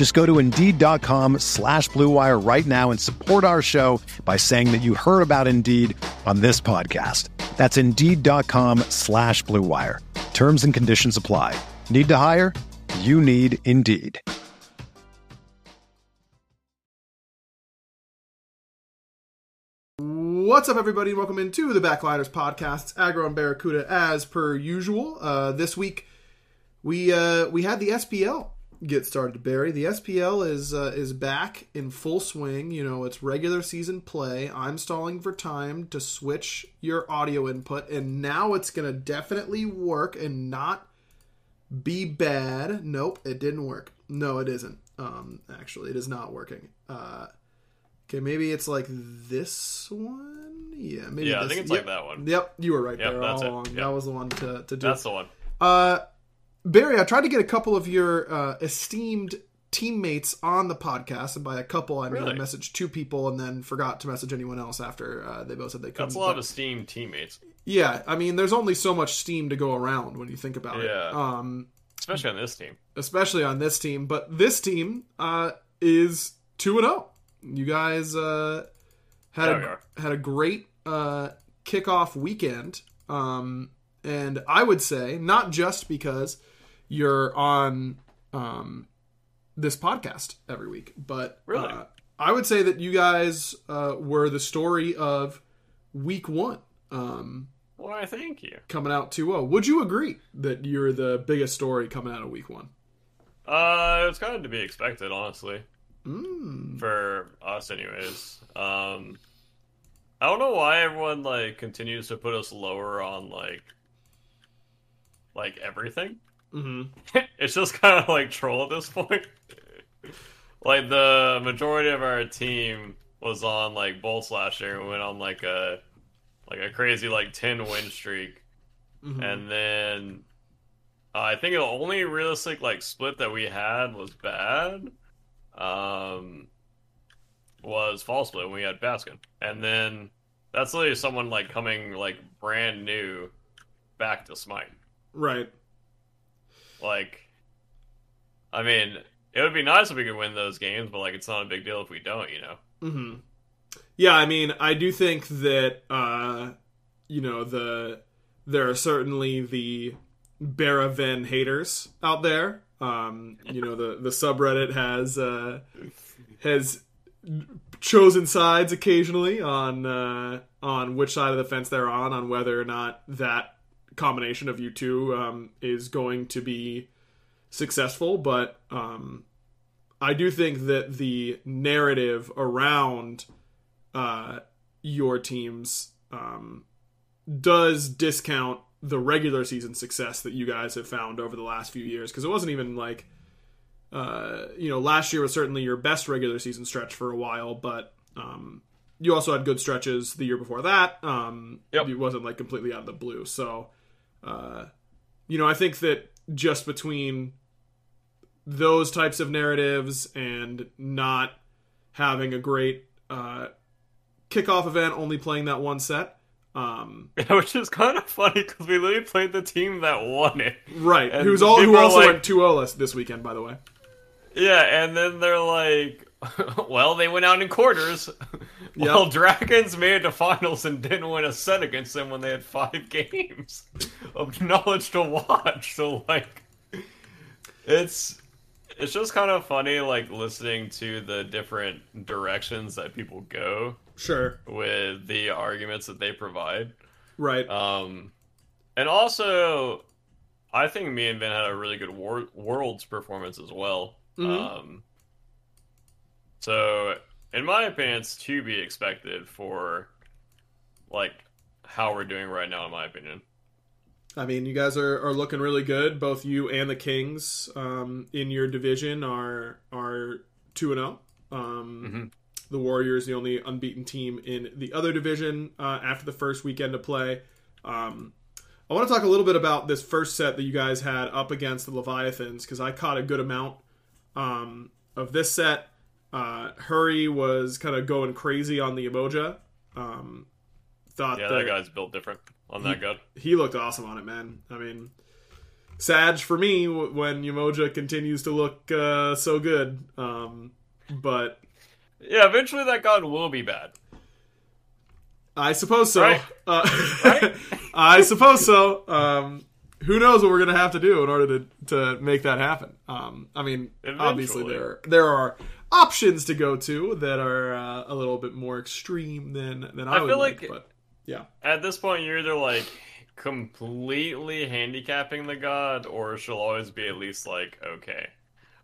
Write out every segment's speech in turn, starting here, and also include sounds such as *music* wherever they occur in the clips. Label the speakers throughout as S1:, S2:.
S1: Just go to Indeed.com slash BlueWire right now and support our show by saying that you heard about Indeed on this podcast. That's Indeed.com slash BlueWire. Terms and conditions apply. Need to hire? You need Indeed.
S2: What's up, everybody, welcome into the Backliners Podcast. Aggro and Barracuda, as per usual. Uh, this week, we uh, we had the SPL get started. Barry, the SPL is uh, is back in full swing. You know, it's regular season play. I'm stalling for time to switch your audio input, and now it's gonna definitely work and not be bad. Nope, it didn't work. No, it isn't. Um, actually, it is not working. Uh, Okay, maybe it's like this one. Yeah, maybe.
S3: Yeah, I think it's
S2: yep.
S3: like that one.
S2: Yep, you were right
S3: Yep,
S2: there all along.
S3: Yep.
S2: That was the one to, to do.
S3: That's the one.
S2: Uh, Barry, I tried to get a couple of your uh, esteemed teammates on the podcast, and by a couple, I mean I
S3: Really?
S2: messaged two people and then forgot to message anyone else after uh, they both said they couldn't.
S3: That's a lot
S2: But-
S3: of esteemed teammates,
S2: yeah, I mean, there's only so much steam to go around when you think about it.
S3: Yeah.
S2: Um,
S3: especially on this team.
S2: especially on this team. But this team uh, is two and zero. You guys uh, had
S3: Yeah,
S2: a, had a great uh, kickoff weekend, um, and I would say not just because you're on um, this podcast every week, but
S3: Really?
S2: uh, I would say that you guys uh, were the story of week one. Um,
S3: Why, thank you.
S2: coming out 2-0. Would you agree that you're the biggest story coming out of week one?
S3: Uh, it's kind of to be expected, honestly,
S2: Mm.
S3: for us, anyways. Um, I don't know why everyone like continues to put us lower on like, like everything.
S2: Mm-hmm. *laughs*
S3: it's just kind of like troll at this point. like the majority of our team was on like bolts last year and went on like a like a crazy like 10 win streak
S2: Mhm.
S3: and then uh, I think the only realistic like split that we had was bad. Um, was fall split when we had Baskin, and then that's literally someone like coming like brand new back to Smite.
S2: Right.
S3: Like, I mean, it would be nice if we could win those games, but like, it's not a big deal if we don't, you know.
S2: Mm-hmm. Yeah, I mean, I do think that uh, you know the there are certainly the Baraven haters out there. Um, you know, the the subreddit has uh, has chosen sides occasionally on uh, on which side of the fence they're on, on whether or not that combination of you two um, is going to be successful. But um, I do think that the narrative around uh, your teams um, does discount the regular season success that you guys have found over the last few years because it wasn't even like uh, you know last year was certainly your best regular season stretch for a while but um, you also had good stretches the year before that um,
S3: Yep.
S2: it wasn't like completely out of the blue so uh, you know i think that just between those types of narratives and not having a great uh, kickoff event, only playing that one set. Um, *laughs*
S3: Which is kind of funny because we literally played the team that won it.
S2: right,
S3: And
S2: who's all who also
S3: like-
S2: went 2-0 this weekend, by the way.
S3: Yeah, and then they're like, *laughs* well, they went out in quarters. *laughs* well, Dragons made it to finals and didn't win a set against them when they had five *laughs* games of knowledge to watch. So, like, it's it's just kind of funny, like listening to the different directions that people go
S2: Sure.
S3: with the arguments that they provide.
S2: Right.
S3: Um, and also, I think me and Vin had a really good war- Worlds performance as well.
S2: Mhm.
S3: Um, so, in my opinion, it's to be expected for like how we're doing right now. In my opinion,
S2: I mean, you guys are, are looking really good. Both you and the Kings um, in your division are are two and zero. Um, The Warriors, the only unbeaten team in the other division uh, after the first weekend of play. Um, I want to talk a little bit about this first set that you guys had up against the Leviathans because I caught a good amount um, of this set. Uh, Hurry was kind of going crazy on the Umoja. Um, thought
S3: yeah,
S2: that
S3: that guy's built different on that gun.
S2: he looked awesome on it, man. I mean, Sag for me when Umoja continues to look uh, so good. Um, but
S3: Yeah, eventually that gun will be bad.
S2: I suppose so.
S3: Right.
S2: Uh, *laughs*
S3: Right? *laughs*
S2: I suppose so. Um, who knows what we're gonna have to do in order to to make that happen? Um, I mean, obviously there there are options to go to that are uh, a little bit more extreme than than I,
S3: I
S2: would
S3: feel
S2: like.
S3: like-
S2: But yeah,
S3: At this point, you're either like completely handicapping the god, or she'll always be at least like okay.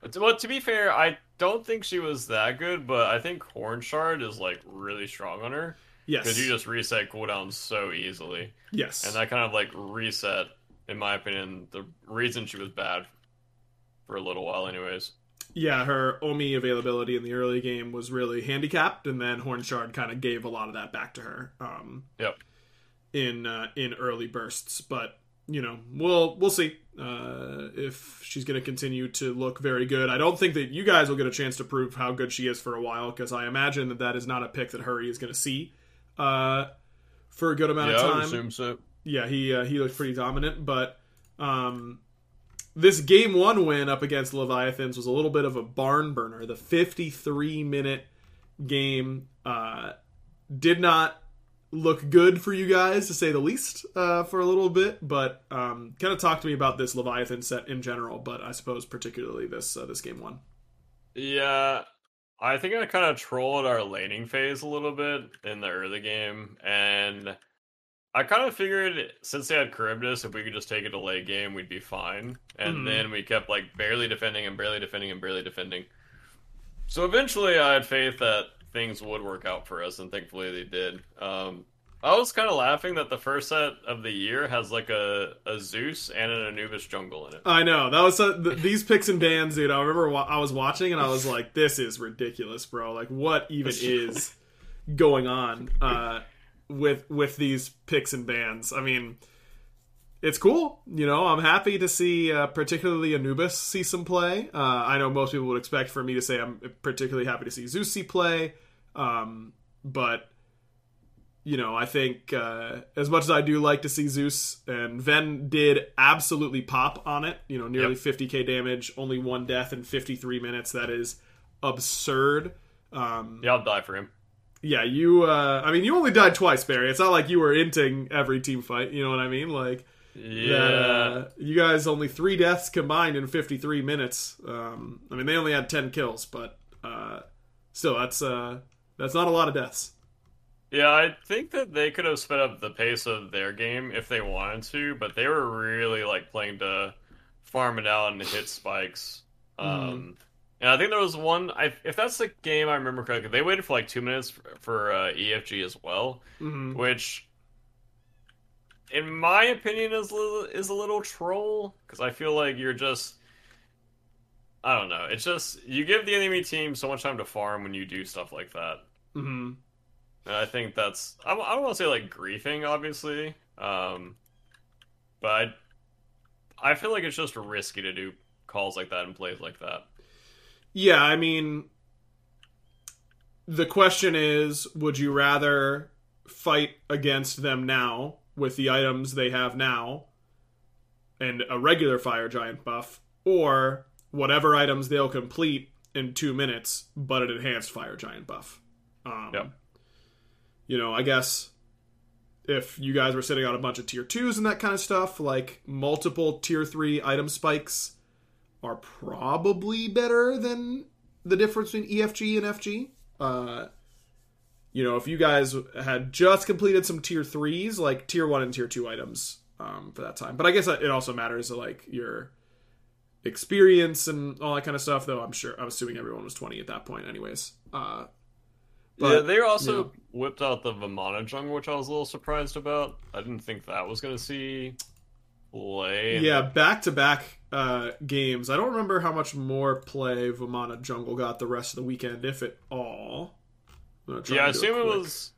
S3: But well, to be fair, I don't think she was that good, but I think Horn Shard is like really strong on her
S2: yes,
S3: because you just reset cooldowns so easily,
S2: yes,
S3: and that kind of like reset, in my opinion, the reason she was bad for a little while, anyways.
S2: Yeah, her Omi availability in the early game was really handicapped, and then Hornshard kind of gave a lot of that back to her. Um,
S3: Yep.
S2: in uh, in early bursts, but you know we'll we'll see uh, if she's going to continue to look very good. I don't think that you guys will get a chance to prove how good she is for a while because I imagine that that is not a pick that Hurry is going to see uh, for a good amount
S3: yeah,
S2: of time
S3: would assume so.
S2: yeah, he uh, he looked pretty dominant, but um, this game one win up against Leviathans was a little bit of a barn burner. The 53 minute game uh, did not look good for you guys to say the least uh, for a little bit, but um, kind of talk to me about this Leviathan set in general, but I suppose particularly this uh, this game one.
S3: Yeah, I think I kind of trolled our laning phase a little bit in the early game, and I kind of figured since they had Charybdis, if we could just take it to late game, we'd be fine. And
S2: Mhm.
S3: then we kept like barely defending and barely defending and barely defending. So eventually, I had faith that things would work out for us, and thankfully they did. Um, I was kind of laughing that the first set of the year has like a, a Zeus and an Anubis jungle in it.
S2: I know that was uh, th- these picks and bans, dude. I remember wa- I was watching and I was like, "This is ridiculous, bro! Like, what even *laughs* is going on uh, with with these picks and bans?" I mean, it's cool, you know. I'm happy to see, uh, particularly Anubis, see some play. Uh, I know most people would expect for me to say I'm particularly happy to see Zeus see play, um, but you know, I think uh, as much as I do like to see Zeus and Ven did absolutely pop on it, you know, nearly
S3: Yep.
S2: 50k damage, only one death in 53 minutes. That is absurd. Um,
S3: Yeah, I'll die for him.
S2: Yeah, you. Uh, I mean, you only died twice, Barry. It's not like you were inting every team fight. You know what I mean? Like,
S3: Yeah.
S2: that, uh, you guys only three deaths combined in 53 minutes. Um, I mean, they only had 10 kills, but uh, still, that's uh, that's not a lot of deaths.
S3: Yeah, I think that they could have sped up the pace of their game if they wanted to, but they were really like playing to farm it out and hit spikes. Um, and I think there was one. I, if that's the game I remember correctly, they waited for like two minutes for, for uh, EFG as well,
S2: hmm
S3: which, in my opinion, is a little, is a little troll because I feel like you're just. I don't know. It's just you give the enemy team so much time to farm when you do stuff like that.
S2: hmm
S3: And I think that's I, I don't want to say like griefing, obviously, um, but I, I feel like it's just risky to do calls like that and plays like that.
S2: Yeah, I mean, the question is would you rather fight against them now with the items they have now and a regular fire giant buff, or whatever items they'll complete in two minutes, but an enhanced fire giant buff? Um,
S3: Yep.
S2: You know, I guess if you guys were sitting on a bunch of tier twos and that kind of stuff, like multiple tier three item spikes are probably better than the difference between EFG and FG. Uh, you know, if you guys had just completed some tier threes, like tier one and tier two items um, for that time. But I guess it also matters like your experience and all that kind of stuff. Though I'm sure I'm assuming everyone was 20 at that point, anyways. Uh,
S3: but, yeah, they also you know, whipped out the Vamana jungle, which I was a little surprised about. I didn't think that was going to see play.
S2: Yeah, back to back games. I don't remember how much more play Vamana jungle got the rest of the weekend, if at all.
S3: Yeah, I assume it was.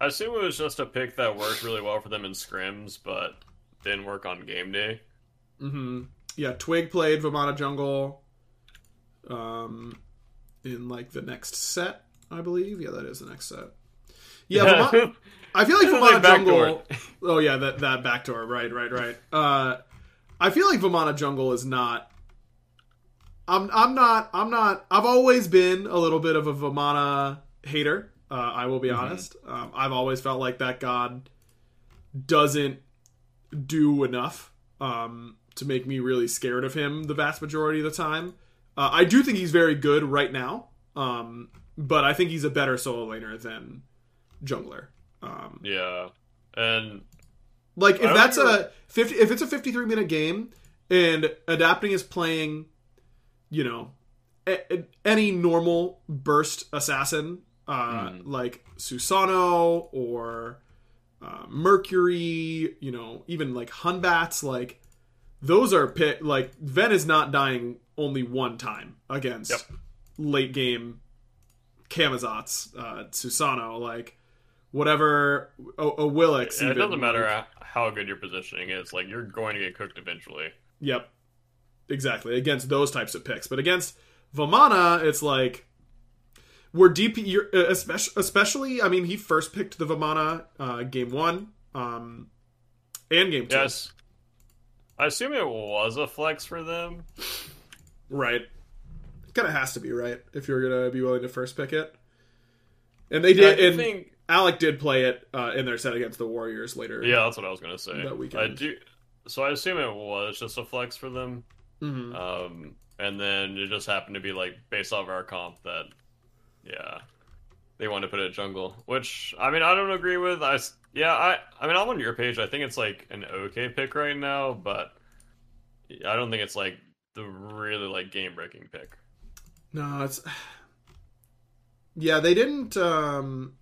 S3: I assume it was just a pick that worked really well for them in scrims, but didn't work on game day.
S2: Mm-hmm. Yeah, Twig played Vamana jungle. Um, in like the next set, I believe. Yeah, that is the next set. Yeah, *laughs* Vamana, I feel like Vamana Jungle. Oh yeah, that that backdoor. Right, right, right. Uh, I feel like Vamana Jungle is not. I'm I'm not I'm not. I've always been a little bit of a Vamana hater. Uh, I will be mm-hmm. honest. Um, I've always felt like that god doesn't do enough um, to make me really scared of him the vast majority of the time. Uh, I do think he's very good right now. Um, but I think he's a better solo laner than jungler. Um,
S3: yeah, and
S2: like if that's a fifty, if it's a fifty-three minute game and adapting is playing, you know, a, a, any normal burst assassin uh, mm. like Susano or uh, Mercury, you know, even like Hun Batz, like those are pit. Like Ven is not dying only one time against yep. late game Camazotz, uh, Susano, like whatever a, a Willix.
S3: Yeah, it doesn't matter how good your positioning is. Like you're going to get cooked eventually.
S2: Yep, exactly against those types of picks. But against Vamana, it's like we're DP, especially, especially. I mean, he first picked the Vamana uh, game one um, and game two.
S3: Yes, I assume it was a flex for them.
S2: Right It kind of has to be right if you're gonna be willing to first pick it. And they did. and think... Alec did play it uh, in their set against the Warriors later.
S3: Yeah, that's what I was gonna say. That weekend. I do. So I assume it was just a flex for them. Mm-hmm. Um, and then it just happened to be like based off our comp that, yeah, they wanted to put it at jungle. Which I mean, I don't agree with. I yeah, I I mean, I'm on your page. I think it's like an okay pick right now, but I don't think it's like the really like game breaking pick.
S2: No, it's *sighs* yeah. They didn't. um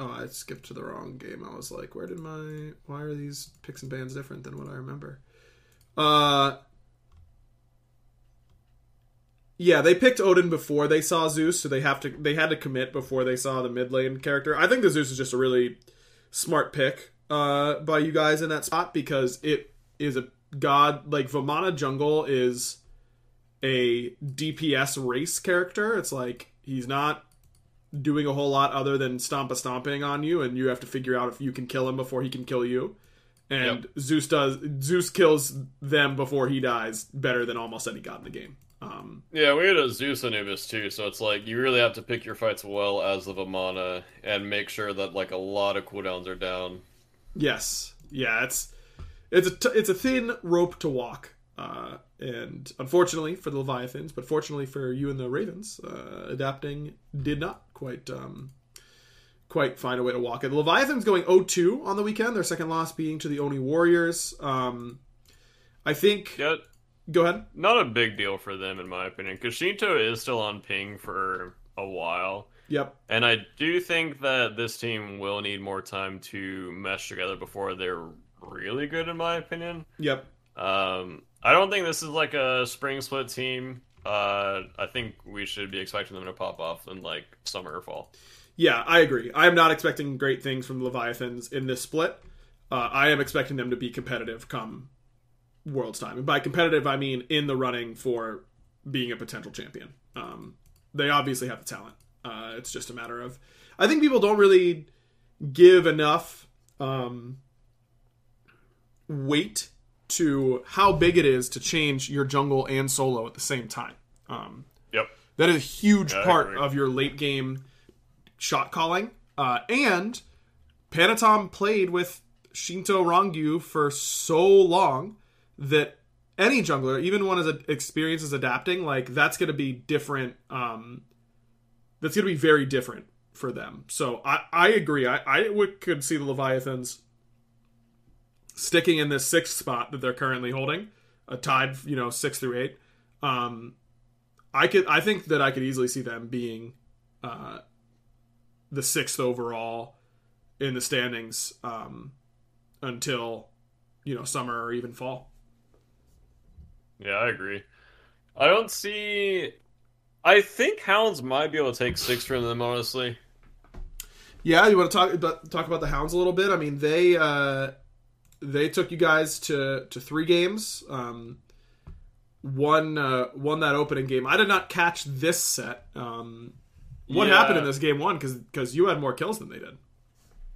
S2: Oh, I skipped to the wrong game. I was like, where did my? Why are these picks and bans different than what I remember? Uh. Yeah, they picked Odin before they saw Zeus, so they have to they had to commit before they saw the mid lane character. I think the Zeus is just a really smart pick uh, by you guys in that spot because it is a god like Vamana Jungle is a DPS race character. It's like he's not doing a whole lot other than stomp a stomping on you, and you have to figure out if you can kill him before he can kill you. And yep. Zeus does Zeus kills them before he dies better than almost any god in the game. Um,
S3: yeah, we had a Zeus Anubis too, so it's like you really have to pick your fights well as the Vamana and make sure that like a lot of cooldowns are down.
S2: Yes, yeah, it's it's a t- it's a thin rope to walk. Uh, and unfortunately for the Leviathans, but fortunately for you and the Ravens, uh, adapting did not quite um, quite find a way to walk it. The Leviathans going 0-2 on the weekend, their second loss being to the Oni Warriors. Um, I think.
S3: Yeah,
S2: go ahead.
S3: Not a big deal for them, in my opinion, because Sheento is still on ping for a while.
S2: Yep.
S3: And I do think that this team will need more time to mesh together before they're really good, in my opinion.
S2: Yep.
S3: Um, I don't think this is like a spring split team. Uh, I think we should be expecting them to pop off in like summer or fall.
S2: Yeah, I agree. I am not expecting great things from the Leviathans in this split. Uh, I am expecting them to be competitive come World's time, and by competitive I mean in the running for being a potential champion. Um, they obviously have the talent. Uh, it's just a matter of I think people don't really give enough um, weight to how big it is to change your jungle and solo at the same time. Um,
S3: yep.
S2: That is a huge yeah, part of your late game shot calling. Uh, and Panitom played with Sheento Ronngyu for so long that any jungler, even one as experience as adapting, like that's going to be different. Um, that's going to be very different for them. So I, I agree. I, I would, could see the Leviathans sticking in this sixth spot that they're currently holding, a tied, you know, six through eight. Um, I could, I think that I could easily see them being uh, the sixth overall in the standings um, until you know summer or even fall.
S3: Yeah, I agree. I don't see. I think Hounds might be able to take six from them, honestly.
S2: Yeah, you want to talk about talk about the Hounds a little bit? I mean, they uh, they took you guys to to three games. Um, one uh, won that opening game. I did not catch this set. Um, what yeah. happened in this game one? Because because you had more kills than they did.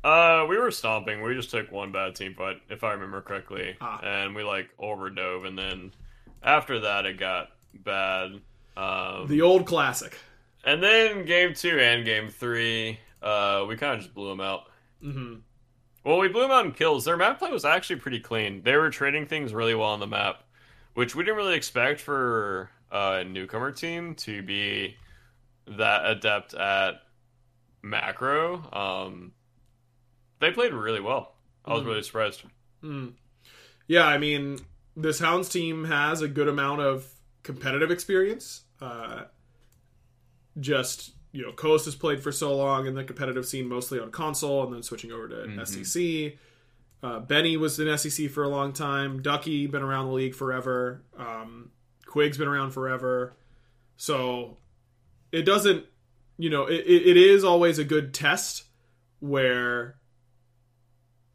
S3: Uh, we were stomping. We just took one bad team fight, if I remember correctly, ah. and we like overdove, and then after that it got bad. Um,
S2: the old classic.
S3: And then game two and game three, uh, we kind of just blew them out.
S2: Mm-hmm.
S3: Well, we blew them out in kills. Their map play was actually pretty clean. They were trading things really well on the map, which we didn't really expect for a newcomer team to be that adept at macro. Um, they played really well. I was mm. really surprised.
S2: Mm. Yeah, I mean, this Hounds team has a good amount of competitive experience. Uh, just you know, Coast has played for so long in the competitive scene, mostly on console, and then switching over to mm-hmm. SEC. Uh, Benny was in SEC for a long time. Ducky been around the league forever. Um, Quig's been around forever. So it doesn't, you know, it, it is always a good test where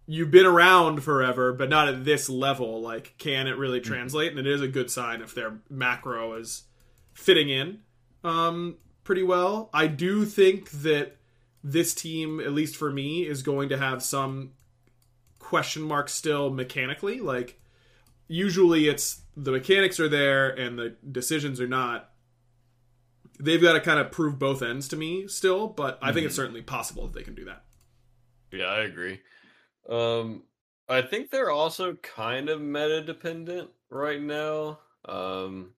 S2: you've been around forever, but not at this level. Like, can it really mm-hmm. translate? And it is a good sign if their macro is fitting in um, pretty well. I do think that this team, at least for me, is going to have some question marks still mechanically. Like, usually it's the mechanics are there and the decisions are not. They've got to kind of prove both ends to me still, but I mm-hmm. think it's mm-hmm. certainly possible that they can do that.
S3: Yeah, I agree. Um, I think they're also kind of meta dependent right now. Um,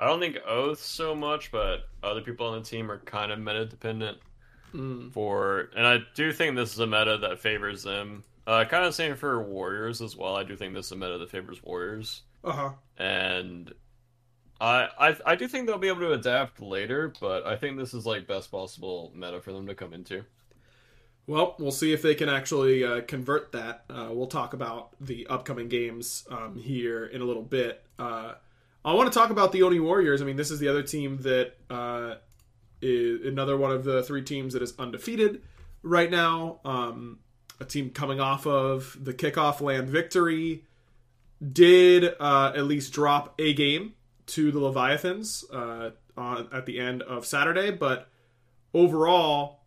S3: I don't think Oath so much, but other people on the team are kind of meta dependent
S2: mm.
S3: for, and I do think this is a meta that favors them. Uh, kind of same for Warriors as well. I do think this is a meta that favors Warriors.
S2: Uh huh.
S3: And I, I I do think they'll be able to adapt later, but I think this is like best possible meta for them to come into.
S2: Well, we'll see if they can actually uh, convert that. Uh, we'll talk about the upcoming games um, here in a little bit. Uh, I want to talk about the Oni Warriors. I mean, this is the other team that uh, is another one of the three teams that is undefeated right now. Um, a team coming off of the kickoff LAN victory did uh, at least drop a game to the Leviathans uh, on, at the end of Saturday, but overall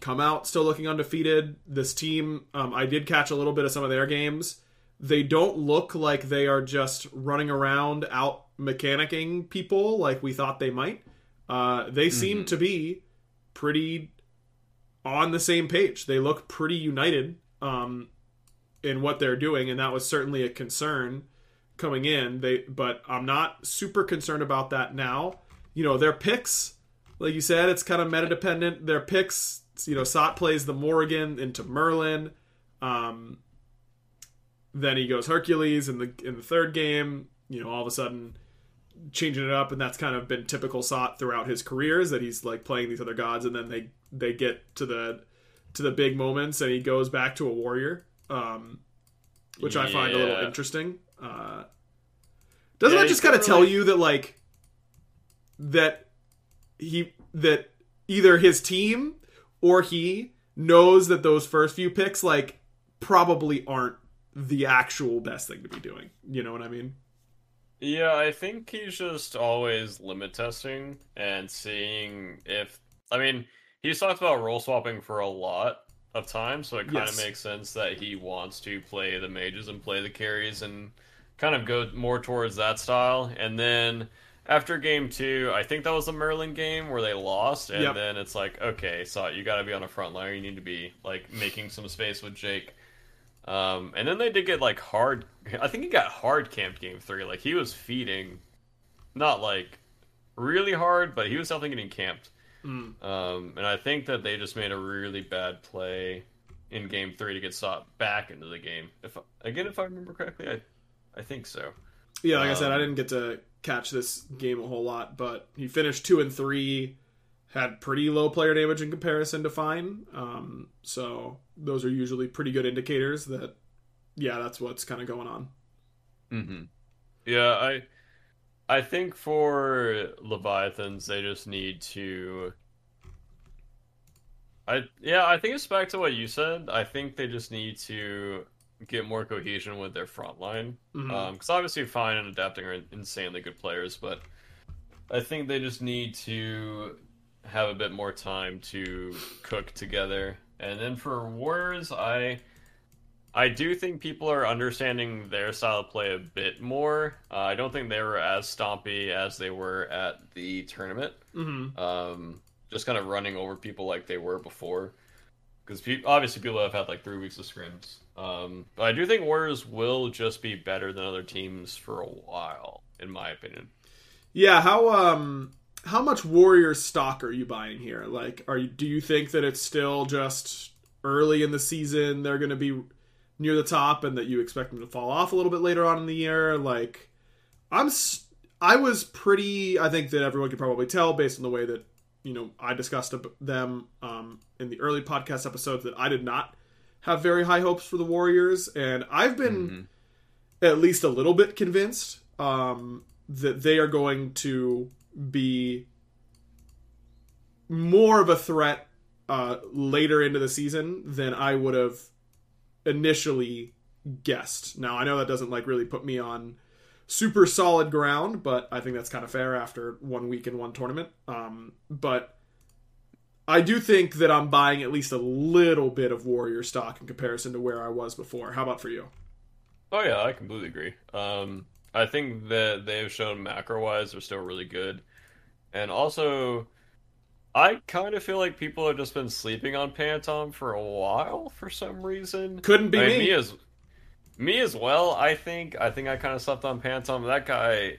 S2: come out still looking undefeated. This team, um, I did catch a little bit of some of their games. They don't look like they are just running around out mechanicking people like we thought they might. Uh, they seem mm-hmm. to be pretty on the same page. They look pretty united um, in what they're doing, and that was certainly a concern coming in. They, but I'm not super concerned about that now. You know, their picks, like you said, it's kind of meta dependent. Their picks you know, Sot plays the Morrigan into Merlin. Um, then he goes Hercules in the in the third game. You know, all of a sudden changing it up, and that's kind of been typical Sot throughout his careers that he's like playing these other gods, and then they they get to the to the big moments, and he goes back to a warrior, um, which yeah. I find a little interesting. Uh, doesn't yeah, that just kind of tell you that like that he that either his team or he knows that those first few picks like probably aren't the actual best thing to be doing. You know what I mean?
S3: Yeah, I think he's just always limit testing and seeing if I mean, he's talked about role swapping for a lot of time, so it kind yes. of makes sense that he wants to play the mages and play the carries and kind of go more towards that style. And then after game two, I think that was the Merlin game where they lost, and yep. then it's like, okay, so you got to be on a front line. You need to be like making some space with Jake. Um, and then they did get like hard. I think he got hard camped game three. Like he was feeding, not like really hard, but he was definitely getting camped. Mm. Um, and I think that they just made a really bad play in game three to get Sot back into the game. If again, if I remember correctly, I I think so.
S2: Yeah, like um, I said, I um, didn't get to catch this game a whole lot, but he finished two and three, had pretty low player damage in comparison to Fine. Um, so those are usually pretty good indicators that, yeah, that's what's kind of going on.
S3: Mm-hmm. Yeah, I I think for Leviathans, they just need to. I yeah, I think it's back to what you said. I think they just need to get more cohesion with their front line. Because mm-hmm. um, obviously, Fine and Adapting are insanely good players, but I think they just need to have a bit more time to cook together. And then for Warriors, I I do think people are understanding their style of play a bit more. Uh, I don't think they were as stompy as they were at the tournament. Mm-hmm. Um, just kind of running over people like they were before. Because pe- obviously people have had like three weeks of scrims. Um, but I do think Warriors will just be better than other teams for a while, in my opinion.
S2: Yeah, how um how much Warrior stock are you buying here? Like, are you do you think that it's still just early in the season? They're going to be near the top and that you expect them to fall off a little bit later on in the year. Like, I'm, I was pretty. I think that everyone could probably tell based on the way that you know I discussed them um, in the early podcast episodes that I did not have very high hopes for the Warriors, and I've been mm-hmm. at least a little bit convinced um, that they are going to be more of a threat uh, later into the season than I would have initially guessed. Now I know that doesn't like really put me on super solid ground, but I think that's kind of fair after one week in one tournament. Um, but I do think that I'm buying at least a little bit of Warrior stock in comparison to where I was before. How about for you?
S3: Oh yeah, I completely agree. Um, I think that they've shown macro wise they're still really good, and also I kind of feel like people have just been sleeping on Panitom for a while for some reason.
S2: Couldn't be I mean,
S3: me. me as me as well. I think I think I kind of slept on Panitom. That guy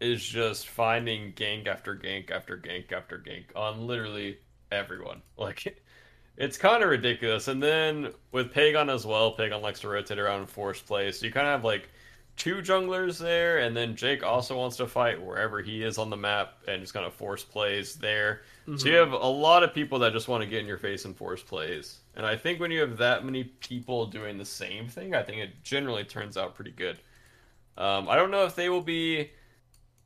S3: is just finding gank after gank after gank after gank on literally everyone. *laughs* Like it's kind of ridiculous. And then with Pagon as well, Pagon likes to rotate around in force plays. So you kind of have like two junglers there, and then Jake also wants to fight wherever he is on the map and just kind of force plays there. Mm-hmm. So you have a lot of people that just want to get in your face and force plays. And I think when you have that many people doing the same thing, I think it generally turns out pretty good. Um, I don't know if they will be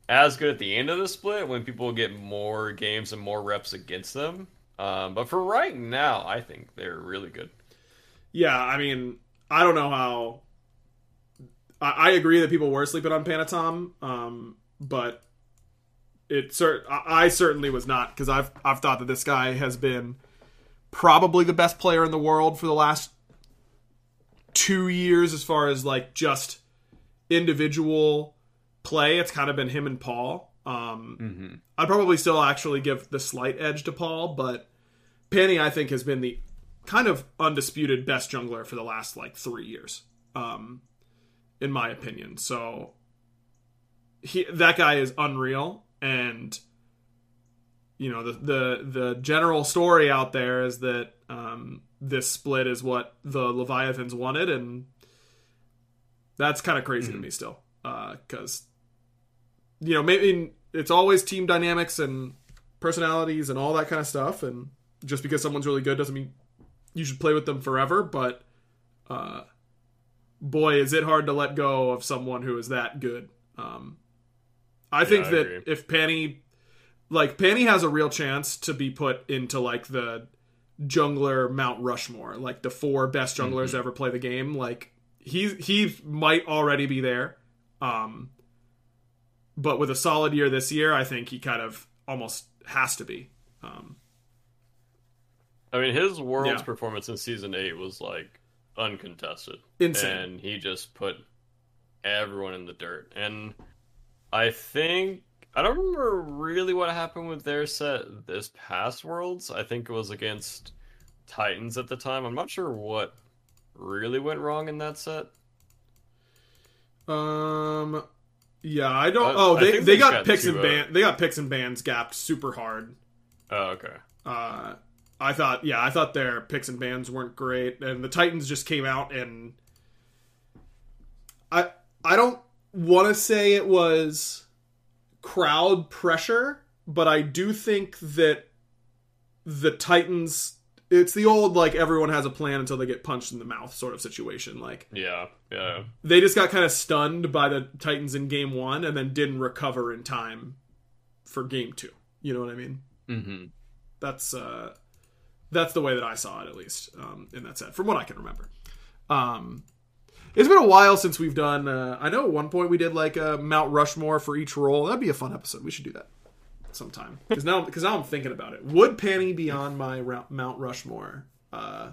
S3: as good at the end of the split when people get more games and more reps against them. Um, but for right now, I think they're really good.
S2: Yeah, I mean, I don't know how I, I agree that people were sleeping on Panitom, um, but it cert- I, I certainly was not because I've I've thought that this guy has been probably the best player in the world for the last two years as far as like just individual play. It's kind of been him and Paul. Um, mm-hmm. I'd probably still actually give the slight edge to Paul, but Penny I think has been the kind of undisputed best jungler for the last like three years. Um, in my opinion. So he that guy is unreal and you know the the the general story out there is that um, this split is what the Leviathans wanted and that's kind of crazy mm-hmm. to me still because uh, you know maybe it's always team dynamics and personalities and all that kind of stuff and just because someone's really good doesn't mean you should play with them forever but uh, boy, is it hard to let go of someone who is that good. Um, I yeah, think I that agree. if Panny, like Panny, has a real chance to be put into like the jungler Mount Rushmore, like the four best junglers mm-hmm. ever play the game. Like he he might already be there. Um, but with a solid year this year, I think he kind of almost has to be. Um,
S3: I mean, his world's yeah. performance in season eight was like uncontested. Insane. And he just put everyone in the dirt. And I think I don't remember really what happened with their set this past Worlds. I think it was against Titans at the time. I'm not sure what really went wrong in that set.
S2: Um yeah, I don't. Uh, oh, they, they, got, got picks and uh, ban. They got picks and bans gapped super hard.
S3: Oh, okay.
S2: Uh, I thought, yeah, I thought their picks and bans weren't great, and the Titans just came out and I I don't want to say it was crowd pressure, but I do think that the Titans it's the old like everyone has a plan until they get punched in the mouth sort of situation like
S3: Yeah, yeah.
S2: they just got kind of stunned by the Titans in game 1 and then didn't recover in time for game 2 you know what I mean
S3: Mm-hmm.
S2: that's uh that's the way that I saw it at least um in that set from what I can remember um it's been a while since we've done uh, I know at one point we did like a Mount Rushmore for each role that'd be a fun episode we should do that sometime because now because now I'm thinking about it would Penny be on my Ra- Mount Rushmore uh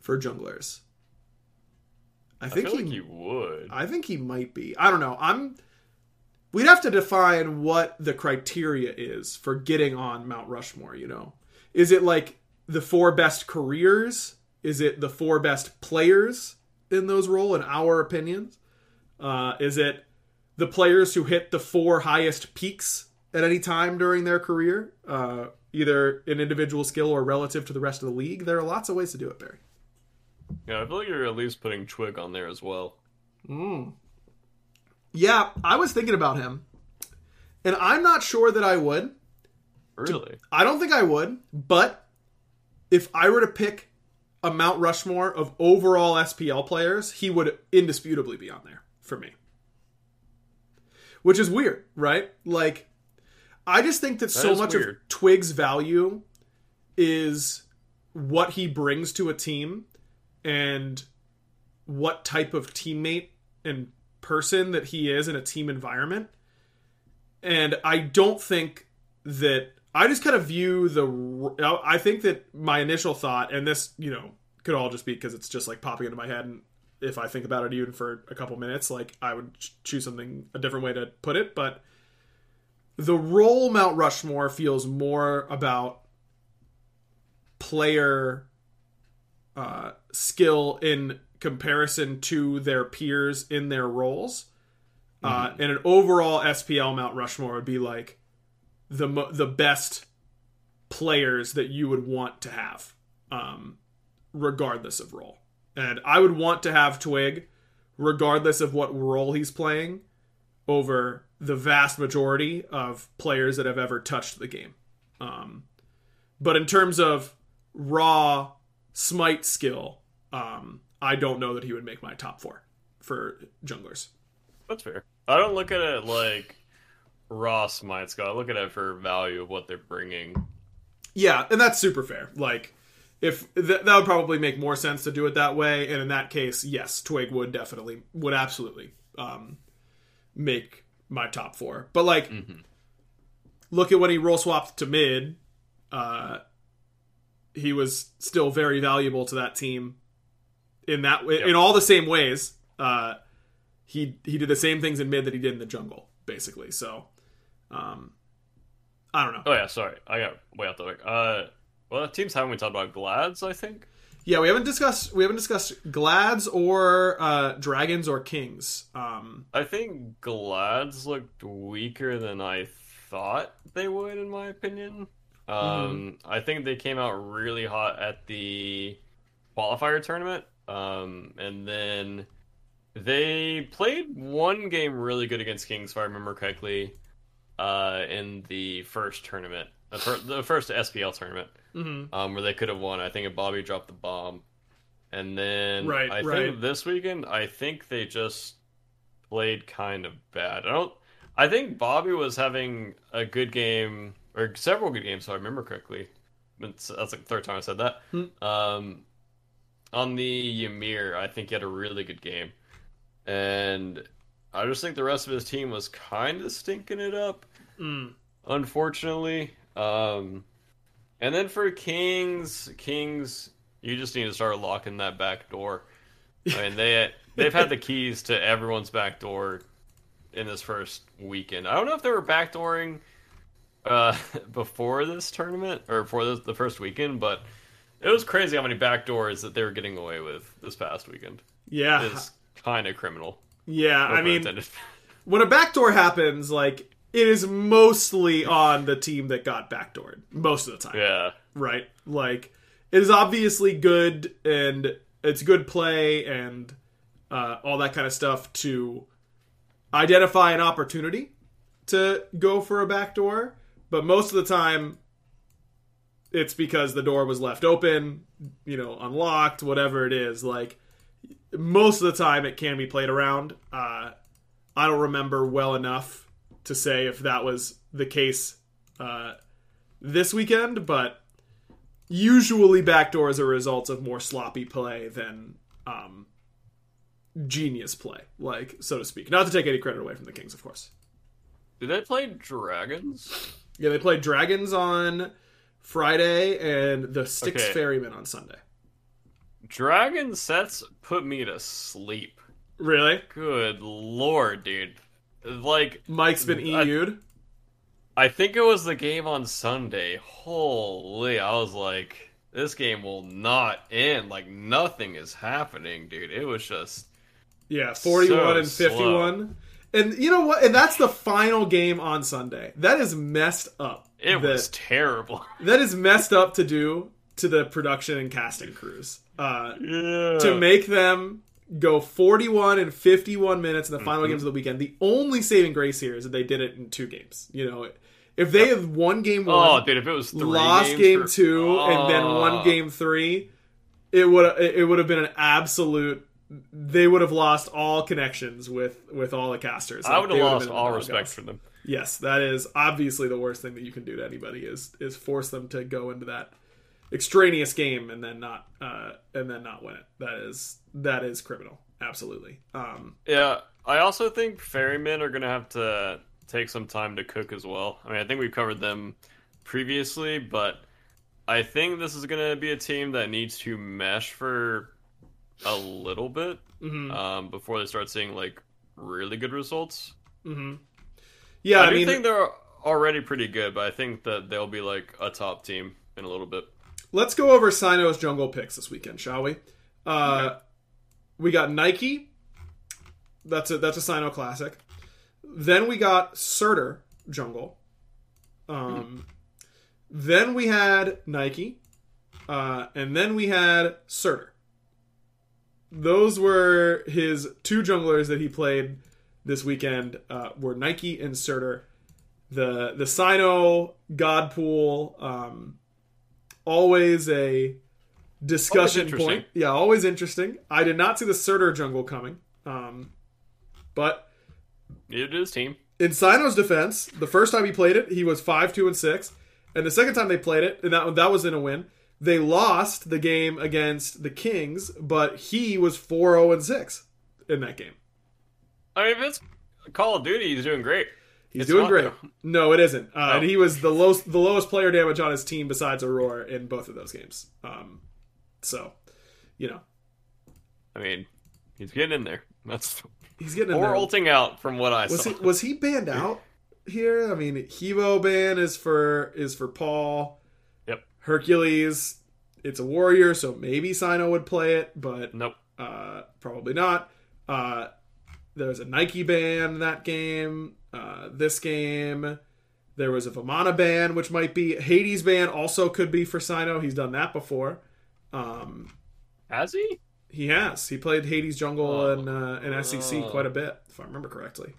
S2: for junglers I
S3: I
S2: think
S3: feel
S2: he
S3: like you would.
S2: I think he might be. I don't know. I'm. We'd have to define what the criteria is for getting on Mount Rushmore. You know, is it like the four best careers? Is it the four best players in those role, in our opinions? Uh, is it the players who hit the four highest peaks at any time during their career, uh, either in individual skill or relative to the rest of the league? There are lots of ways to do it, Barry.
S3: Yeah, I feel like you're at least putting Twig on there as well.
S2: Yeah, I was thinking about him, and I'm not sure that I would.
S3: Really?
S2: I don't think I would, but if I were to pick a Mount Rushmore of overall SPL players, he would indisputably be on there for me. Which is weird, right? Like, I just think that, so much
S3: weird.
S2: of Twig's value is what he brings to a team and what type of teammate and person that he is in a team environment. And I don't think that I just kind of view the. I think that my initial thought, and this, you know, could all just be because it's just like popping into my head, and if I think about it even for a couple minutes, like I would choose something a different way to put it. But the role Mount Rushmore feels more about player uh, skill in comparison to their peers in their roles. Uh, and an overall SPL Mount Rushmore would be like the the best players that you would want to have, um, regardless of role. And I would want to have Twig, regardless of what role he's playing, over the vast majority of players that have ever touched the game. Um, but in terms of raw smite skill, um, I don't know that he would make my top four for junglers.
S3: That's fair. I don't look at it like raw might. I look at it for value of what they're bringing.
S2: Yeah, and that's super fair. Like, if th- that would probably make more sense to do it that way, and in that case, yes, Twig would definitely, would absolutely um, make my top four. But like, look at when he roll swapped to mid. Uh, he was still very valuable to that team in that in all the same ways. Uh, he he did the same things in mid that he did in the jungle, basically. So, um, I don't know.
S3: Oh yeah, sorry, I got way out the way. Uh, well, the teams haven't we talked about Glads? I think.
S2: Yeah, we haven't discussed we haven't discussed Glads or uh, Dragons or Kings. Um,
S3: I think Glads looked weaker than I thought they would, in my opinion. Um, I think they came out really hot at the qualifier tournament, um, and then they played one game really good against Kings, if I remember correctly, uh, in the first tournament, the, fir- the first SPL tournament, um, where they could have won. I think if Bobby dropped the bomb, and then
S2: Right,
S3: I
S2: right.
S3: think this weekend, I think they just played kind of bad. I don't. I think Bobby was having a good game or several good games, if I remember correctly. That's like the third time I said that. Um, on the Ymir, I think he had a really good game, and I just think the rest of his team was kind of stinking it up, unfortunately. Um, and then for Kings, Kings, you just need to start locking that back door. I mean, they *laughs* they've had the keys to everyone's back door in this first weekend. I don't know if they were backdooring uh, *laughs* before this tournament or before this, the first weekend, but it was crazy how many backdoors that they were getting away with this past weekend.
S2: yeah,
S3: It's kind of criminal.
S2: Yeah.
S3: No
S2: I mean,
S3: intended. *laughs*
S2: when a backdoor happens, like it is mostly on the team that got backdoored most of the time.
S3: Yeah.
S2: Right? Like it is obviously good and it's good play and uh, all that kind of stuff to identify an opportunity to go for a backdoor, but most of the time it's because the door was left open, you know, unlocked, whatever it is. Like most of the time, it can be played around. Uh, I don't remember well enough to say if that was the case uh, this weekend, but usually backdoors are results of more sloppy play than um, genius play, like so to speak. Not to take any credit away from the Kings, of course.
S3: Did they play dragons?
S2: Yeah, they played dragons on Friday and the Styx
S3: Okay.
S2: Ferryman on Sunday.
S3: Dragon sets put me to sleep.
S2: Really?
S3: Good lord, dude. Like,
S2: Mike's been EU'd.
S3: I think it was the game on Sunday. Holy, I was like, this game will not end. Like, nothing is happening, dude. It was just.
S2: Yeah, 41
S3: So
S2: and 51. And you know what? And that's the final game on Sunday. That is messed up.
S3: It
S2: that,
S3: was terrible.
S2: that is messed up to do to the production and casting crews. Uh,
S3: Yeah.
S2: to make them go 41 and 51 minutes in the final
S3: Mm-hmm.
S2: games of the weekend. The only saving grace here is that they did it in two games. You know, if they had won game
S3: Oh,
S2: one,
S3: dude, if it was three
S2: lost game
S3: for-
S2: two, and then
S3: Oh.
S2: won game three, it would it would have been an absolute. They would have lost all connections with with all the casters.
S3: I would have lost all respect for them.
S2: Yes, that is obviously the worst thing that you can do to anybody is is force them to go into that extraneous game and then not uh and then not win it. That is that is criminal. Absolutely. Um
S3: Yeah, I also think ferrymen are gonna have to take some time to cook as well. I mean, I think we've covered them previously, but I think this is gonna be a team that needs to mesh for a little bit
S2: mhm,
S3: um, before they start seeing like really good results.
S2: mhm. Yeah,
S3: I,
S2: I,
S3: do
S2: mean
S3: think they're already pretty good, but I think that they'll be like a top team in a little bit.
S2: Let's go over Sino's jungle picks this weekend, shall we? Uh we got Nike. That's a that's a Sino classic. Then we got Surtur jungle. Um then we had Nike. Uh and then we had Surtur. Those were his two junglers that he played this weekend uh, were Nike and Surtur. The the Sino God Pool um always a discussion
S3: interesting.
S2: point. Yeah, always interesting. I did not see the Surtur jungle coming. Um, but
S3: Neither did his team.
S2: in Sino's defense, the first time he played it, he was five two and six, and the second time they played it, and that that was in a win. They lost the game against the Kings, but he was four zero and six in that game.
S3: I mean, if it's Call of Duty, he's doing great.
S2: He's
S3: It's
S2: doing great.
S3: though.
S2: No, it isn't. Uh,
S3: Oh.
S2: And he was the lowest the lowest player damage on his team besides Aurora in both of those games. Um, so, you know,
S3: I mean, he's getting in there. That's
S2: he's getting in
S3: or
S2: there.
S3: ulting out from what I
S2: was
S3: saw.
S2: he was he banned out here? I mean, Hevo ban is for is for Paul.
S3: Yep.
S2: Hercules, it's a warrior, so maybe Sino would play it, but
S3: Nope.
S2: uh, probably not. Uh, there's a Nike ban in that game. Uh, this game, there was a Vamana ban, which might be Hades ban. Also, could be for Sino. He's done that before. Um,
S3: Has he?
S2: he has. He played Hades Jungle
S3: Oh.
S2: and uh, and SEC
S3: Oh.
S2: quite a bit, if I remember correctly.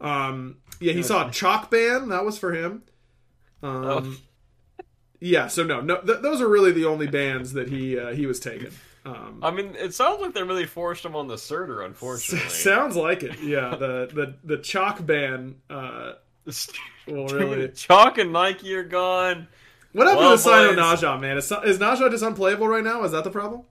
S2: Um, yeah, he saw a Chaac ban. That was for him. Um,
S3: Oh.
S2: Yeah, so no, no, th- those are really the only bans that he uh, he was taking. Um,
S3: I mean, it sounds like they really forced him on the Surtur, unfortunately. *laughs*
S2: sounds like it. Yeah, the the the Chaac ban. Uh, *laughs* will really.
S3: Chaac and Nike are gone.
S2: What happened
S3: Well,
S2: to Sino
S3: boys.
S2: Ne Zha, man? Is, is Ne Zha just unplayable right now? Is that the problem?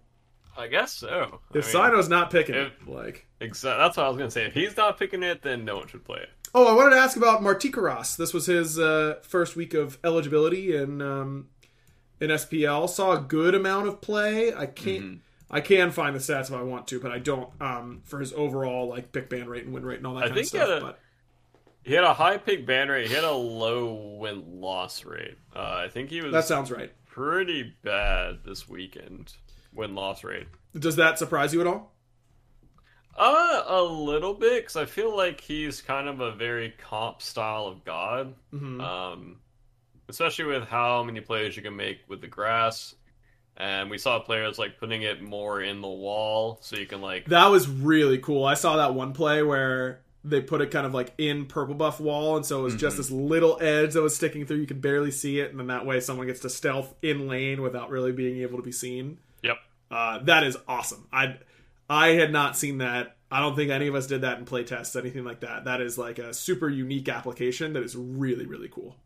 S3: I guess so.
S2: If
S3: I mean,
S2: Sino's not picking it, like.
S3: exa- that's what I was gonna say. If he's not picking it, then no one should play it.
S2: Oh, I wanted to ask about Martichoras. This was his uh, first week of eligibility in um, in SPL. Saw a good amount of play. I can't.
S3: Mm-hmm.
S2: I can find the stats if I want to, but I don't. Um, for his overall like pick ban rate and win rate and all that
S3: I
S2: kind of
S3: think he
S2: stuff.
S3: had a-
S2: but
S3: He had a high pick ban rate. He had a low win loss rate. Uh, I think he was
S2: that sounds right.
S3: pretty bad this weekend. Win loss rate.
S2: Does that surprise you at all?
S3: Uh, a little bit, because I feel like he's kind of a very comp style of god.
S2: Mhm.
S3: Um, especially with how many plays you can make with the grass. And we saw players like putting it more in the wall, so you can like
S2: That was really cool. I saw that one play where they put it kind of like in purple buff wall, and so it was just this little edge that was sticking through. You could barely see it, and then that way someone gets to stealth in lane without really being able to be seen.
S3: Yep.
S2: Uh, that is awesome. I I had not seen that. I don't think any of us did that in playtests, anything like that. That is like a super unique application that is really really cool.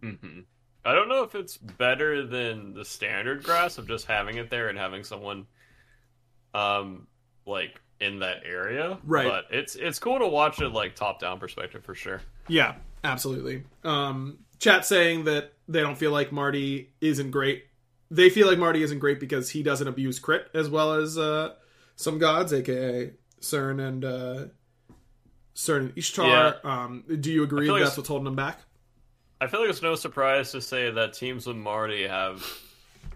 S3: hmm I don't know if it's better than the standard grass of just having it there and having someone, um, like in that area.
S2: Right.
S3: But it's it's cool to watch it like top down perspective for sure.
S2: Yeah, absolutely. Um, chat saying that they don't feel like Marty isn't great. They feel like Marty isn't great because he doesn't abuse crit as well as uh, some gods, aka CERN and uh, CERN and Ishtar.
S3: Yeah.
S2: Um, do you agree
S3: feel like
S2: that's what's holding them back?
S3: I feel like it's no surprise to say that teams with Marty have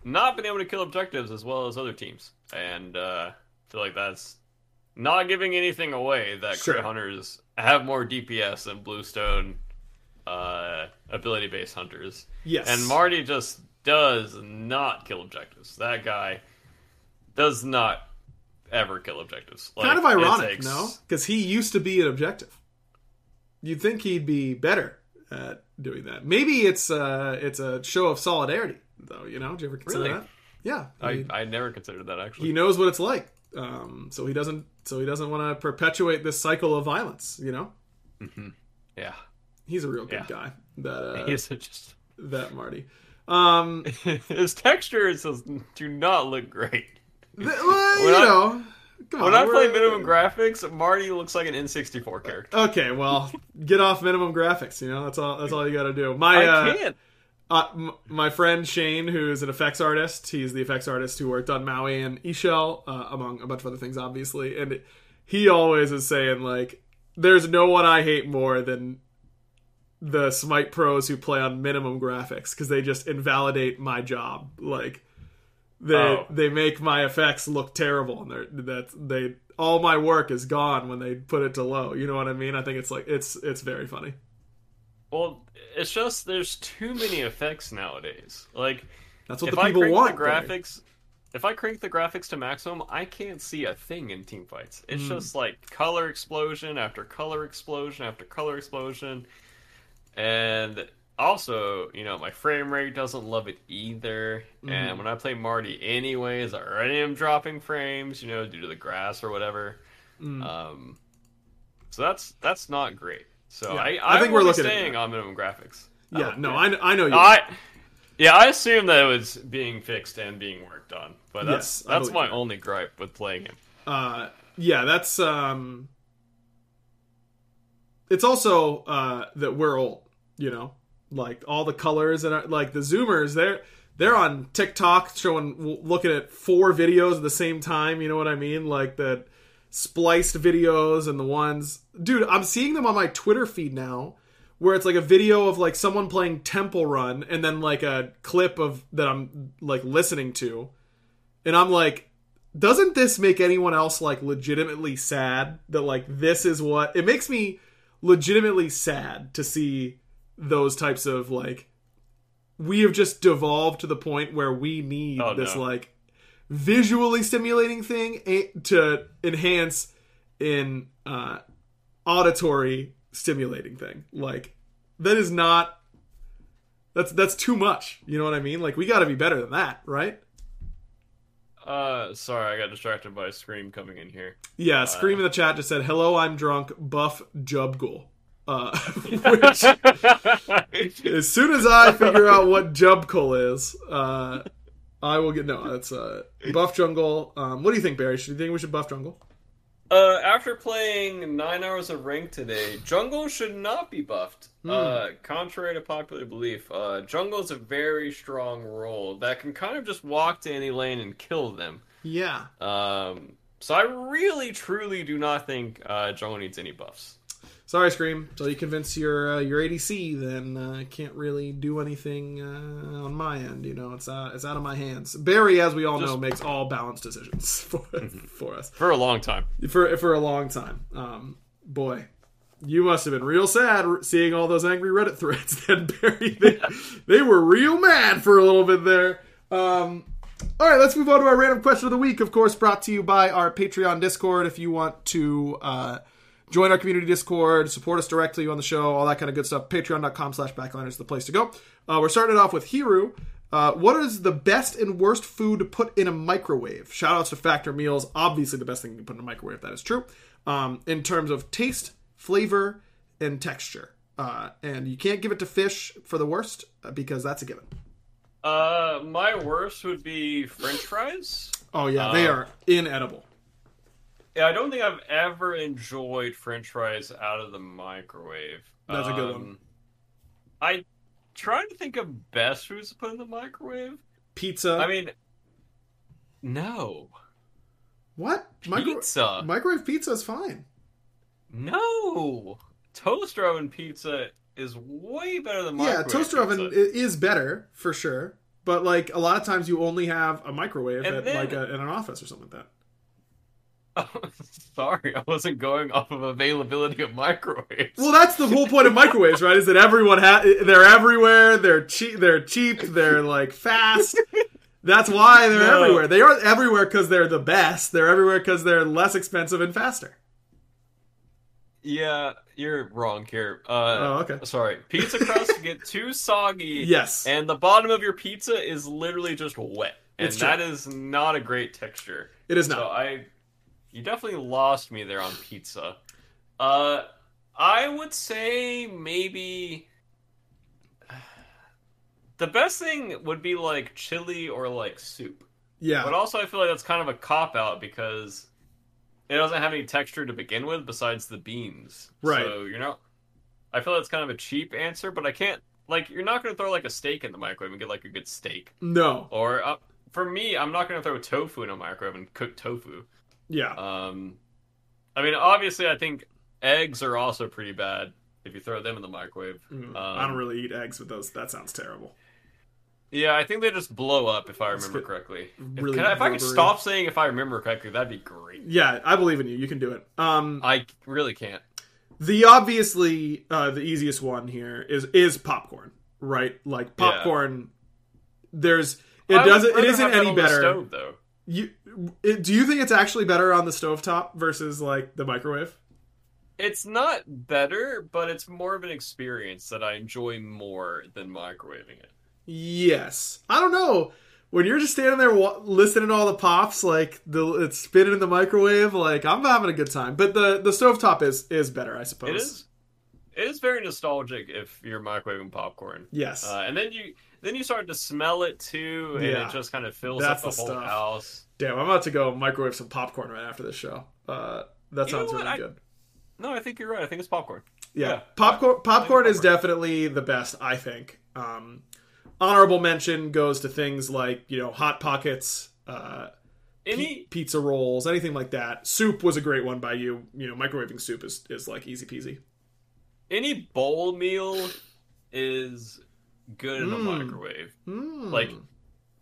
S3: not been able to kill objectives as well as other teams, and uh, I feel like that's not giving anything away. That
S2: Sure.
S3: crit hunters have more DPS than Bluestone uh, ability-based hunters.
S2: Yes.
S3: And Marty just does not kill objectives. That guy does not ever kill objectives. Like,
S2: kind of ironic,
S3: takes-
S2: no? Because he used to be an objective. You'd think he'd be better at doing that. Maybe it's uh, it's a show of solidarity, though. You know, do you ever consider
S3: Really?
S2: that? Yeah,
S3: I, I never considered that actually.
S2: he knows what it's like um, so he doesn't so he doesn't want to perpetuate this cycle of violence you know
S3: yeah,
S2: he's a real good
S3: Yeah.
S2: guy that uh,
S3: he's *laughs* just
S2: that marty um *laughs*
S3: his textures do not look great.
S2: well, you
S3: I-
S2: know come
S3: When
S2: on,
S3: I play minimum graphics, Marty looks like an N64 character.
S2: okay well *laughs* get off minimum graphics you know that's all that's all you gotta do my
S3: I
S2: uh,
S3: can't.
S2: Uh, m- my friend Shane, who's an effects artist, he's the effects artist who worked on Maui and Ix Chel, uh, among a bunch of other things, obviously. And he always is saying like, "There's no one I hate more than the Smite pros who play on minimum graphics because they just invalidate my job. Like, they
S3: Oh.
S2: they make my effects look terrible, and they're that they all my work is gone when they put it to low. You know what I mean? I think it's like it's it's very funny.
S3: Well, it's just there's too many effects nowadays. Like
S2: That's what the people
S3: crank
S2: want.
S3: the graphics, if I crank the graphics to maximum, I can't see a thing in team fights. It's
S2: Hmm.
S3: just like color explosion after color explosion after color explosion, and also, you know, my frame rate doesn't love it either.
S2: Hmm.
S3: And when I play Marty, anyways, I already am dropping frames, you know, due to the grass or whatever.
S2: Hmm.
S3: Um, so that's that's not great. So
S2: Yeah,
S3: I,
S2: I
S3: I,
S2: think we're looking
S3: staying
S2: that.
S3: on minimum graphics.
S2: Yeah,
S3: Oh,
S2: no, I, I know you.
S3: I, yeah, I assume that it was being fixed and being worked on, but that's
S2: Yes,
S3: that's my
S2: that.
S3: only gripe with playing him.
S2: uh yeah that's um it's also uh that we're old you know like all the colors and uh, like the zoomers they're they're on tiktok showing looking at four videos at the same time you know what i mean? Like the spliced videos and the ones. Dude i'm seeing them on my twitter feed now where it's like a video of like someone playing temple run and then like a clip of that i'm like listening to. And i'm like doesn't this make anyone else like legitimately sad that like this is what it makes me legitimately sad to see those types of like we have just devolved to the point where we need
S3: Oh,
S2: this
S3: no.
S2: like visually stimulating thing eh, to enhance in uh auditory stimulating thing like that is not that's that's too much you know what i mean like we got to be better than that right
S3: Uh, sorry, I got distracted by a scream coming in here.
S2: Yeah, Scream in the chat just said, "Hello, I'm drunk." Buff Jubgul. Uh, *laughs* which, as soon as I figure out what Jubkul is, uh, I will get. No, that's uh, Buff Jungle. Um, what do you think, Barry? Should you think we should buff Jungle?
S3: Uh, after playing nine hours of rank today, jungle should not be buffed. Uh, contrary to popular belief, uh, jungle is a very strong role that can kind of just walk to any lane and kill them.
S2: Yeah.
S3: Um, so I really, truly do not think uh, jungle needs any buffs.
S2: Sorry, Scream. Until you convince your uh, your ADC, then uh, can't really do anything uh, on my end. You know, it's out it's out of my hands. Barry, as we all
S3: Just-
S2: know, makes all balanced decisions *laughs* for for us
S3: For a long time.
S2: for for a long time. Um, boy, you must have been real sad seeing all those angry Reddit threads. *laughs* Then Barry, they, *laughs* they were real mad for a little bit there. Um, all right, let's move on to our random question of the week. Of course, brought to you by our Patreon Discord. If you want to uh, join our community Discord, support us directly on the show, all that kind of good stuff, patreon.com slash backliners is the place to go. Uh, we're starting it off with Hiru. Uh, what is the best and worst food to put in a microwave? Shout outs to Factor Meals. Obviously, the best thing you can put in a microwave, if that is true. Um, in terms of taste, flavor, and texture. Uh, and you can't give it to fish for the worst uh, because that's a given.
S3: Uh, my worst would be French fries.
S2: Oh, yeah, they
S3: Uh,
S2: are inedible.
S3: Yeah, I don't think I've ever enjoyed French fries out of the microwave.
S2: That's a good
S3: Um,
S2: one.
S3: I trying to think of best foods to put in the microwave.
S2: Pizza.
S3: I mean, no
S2: what? Micro-
S3: pizza.
S2: microwave pizza is fine.
S3: No, toaster oven pizza is way better than microwave.
S2: Yeah, toaster oven is better for sure. But like a lot of times, you only have a microwave
S3: And
S2: at
S3: then-
S2: like a, in an office or something like that. *laughs*
S3: Sorry, I wasn't going off of availability of microwaves.
S2: Well, that's the whole point of microwaves, right? Is that everyone ha- they're everywhere. They're cheap. They're cheap. They're like fast. That's why they're
S3: No.
S2: everywhere. They aren't everywhere because they're the best. They're everywhere because they're less expensive and faster.
S3: yeah, you're wrong here. Uh,
S2: Oh, okay.
S3: Sorry, pizza crust get too soggy. *laughs*
S2: Yes.
S3: and the bottom of your pizza is literally just wet, and
S2: It's true.
S3: that is not a great texture.
S2: It is
S3: So
S2: not.
S3: I, you definitely lost me there on pizza. Uh, I would say maybe *sighs* the best thing would be like chili or like soup.
S2: Yeah.
S3: But also, I feel like that's kind of a cop out because it doesn't have any texture to begin with besides the beans.
S2: Right.
S3: So you're not. I feel that's kind of a cheap answer, but I can't. Like, you're not going to throw like a steak in the microwave and get like a good steak.
S2: no.
S3: Or uh, for me, I'm not going to throw tofu in a microwave and cook tofu.
S2: Yeah.
S3: Um, I mean, obviously, I think eggs are also pretty bad if you throw them in the microwave.
S2: Mm,
S3: Um,
S2: I don't really eat eggs with those. That sounds terrible.
S3: Yeah, I think they just blow up if I remember correctly.
S2: really
S3: if, can I, if I could stop saying if I remember correctly, that'd be great.
S2: Yeah, I believe in you. You can do it. Um,
S3: I really can't.
S2: the obviously uh, the easiest one here is is popcorn, right? Like
S3: Yeah.
S2: popcorn. There's it
S3: I
S2: doesn't it isn't any
S3: on the
S2: better.
S3: stove, though.
S2: You it, do you think it's actually better on the stovetop versus like the microwave?
S3: It's not better, but it's more of an experience that I enjoy more than microwaving it.
S2: Yes. I don't know. When you're just standing there wa- listening to all the pops, like the it's spinning in the microwave, like I'm having a good time. But the the stovetop is is better, I suppose.
S3: It is. It is very nostalgic if you're microwaving popcorn.
S2: Yes.
S3: Uh, and then you then you start to smell it too, and
S2: Yeah.
S3: it just kind of fills
S2: That's
S3: up the,
S2: the
S3: whole
S2: stuff.
S3: house.
S2: Damn, I'm about to go microwave some popcorn right after this show. Uh, that
S3: You
S2: sounds really
S3: I-
S2: good.
S3: No, I think you're right. I think it's popcorn.
S2: Yeah,
S3: Yeah.
S2: popcorn. Popcorn is
S3: popcorn.
S2: definitely the best. I think. Um, honorable mention goes to things like you know hot pockets, uh,
S3: Any
S2: pi- pizza rolls, anything like that. Soup was a great one by you. You know, microwaving soup is is like easy peasy.
S3: any bowl meal is good in a
S2: Mm.
S3: microwave.
S2: Mm.
S3: Like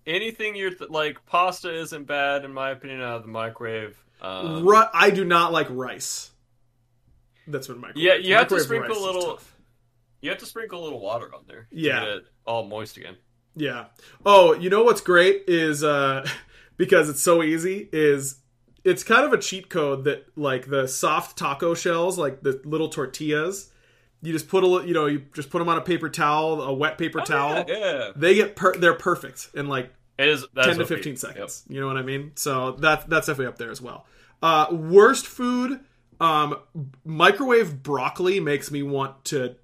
S3: anything you're th- like pasta isn't bad in my opinion out of the microwave. Um,
S2: Ru- I do not like rice. That's what microwave.
S3: Yeah, you have to sprinkle a
S2: is
S3: little- You have to sprinkle a little water on there. to
S2: Yeah.
S3: get it all moist again.
S2: Yeah. Oh, you know what's great is uh *laughs* because it's so easy is it's kind of a cheat code that like the soft taco shells, like the little tortillas, you just put a you know, you just put them on a paper towel, a wet paper
S3: Oh,
S2: towel.
S3: yeah, yeah.
S2: They get per- they're perfect in like
S3: It is
S2: 10
S3: is
S2: to
S3: OP.
S2: 15
S3: Yep.
S2: seconds. You know what I mean? So that that's definitely up there as well. Uh worst food um microwave broccoli makes me want to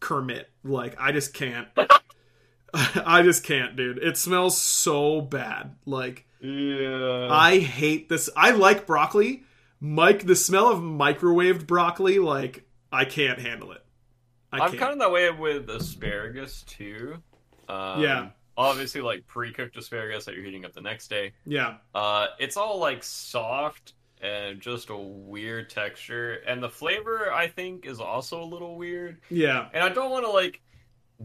S2: Kermit. Like I just can't. *laughs* I just can't, dude. It smells so bad. Like
S3: Yeah.
S2: I hate this. I like broccoli. Mike, the smell of microwaved broccoli, like I can't handle it. I
S3: I'm
S2: can't.
S3: kind of that way with asparagus too. Um,
S2: Yeah.
S3: Obviously, like pre-cooked asparagus that you're heating up the next day.
S2: yeah,
S3: Uh, it's all like soft and just a weird texture. And the flavor, I think, is also a little weird.
S2: Yeah.
S3: And I don't want to like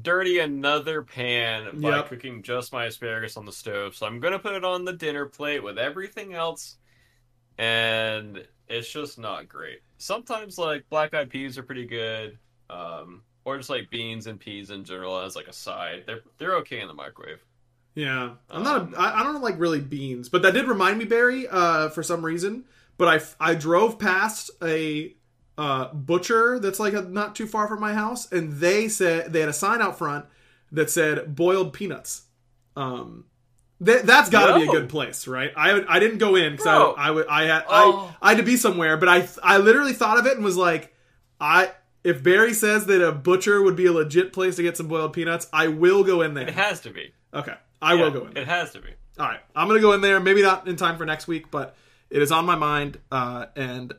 S3: dirty another pan by
S2: Yep.
S3: cooking just my asparagus on the stove. So I'm gonna put it on the dinner plate with everything else, and it's just not great. Sometimes like black eyed peas are pretty good, um, or just like beans and peas in general as like a side. They're they're okay in the microwave.
S2: Yeah, I'm not.
S3: Um,
S2: A, I, I don't like really beans, but that did remind me, Barry, uh, for some reason. But I I drove past a uh, butcher that's like a, not too far from my house, and they said they had a sign out front that said boiled peanuts. Um, that that's got to be a good place, right? I I didn't go in because
S3: Bro.
S2: I I, would- I had
S3: Oh.
S2: I I had to be somewhere, but I I literally thought of it and was like, I if Barry says that a butcher would be a legit place to get some boiled peanuts, I will go in there.
S3: It has to be.
S2: Okay, I
S3: Yeah,
S2: will go in. There.
S3: It has to be.
S2: All right, I'm gonna go in there. Maybe not in time for next week, but it is on my mind, uh, and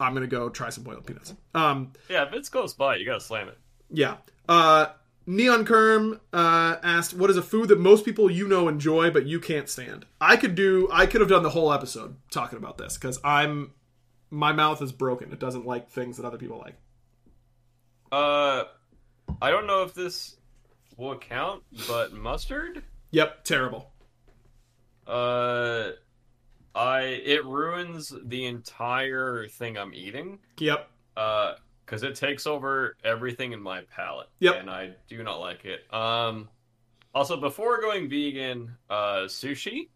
S2: I'm gonna go try some boiled peanuts. Um,
S3: Yeah, if it's close by, you gotta slam it.
S2: yeah. Uh, Neon Kerm uh, asked, "What is a food that most people you know enjoy but you can't stand?" I could do. I could have done the whole episode talking about this because I'm my mouth is broken. It doesn't like things that other people like.
S3: Uh, I don't know if this will count, but mustard.
S2: Yep, terrible.
S3: Uh, I it ruins the entire thing I'm eating.
S2: Yep.
S3: Uh, because it takes over everything in my palate.
S2: Yep.
S3: and I do not like it. Um, also before going vegan, uh, sushi.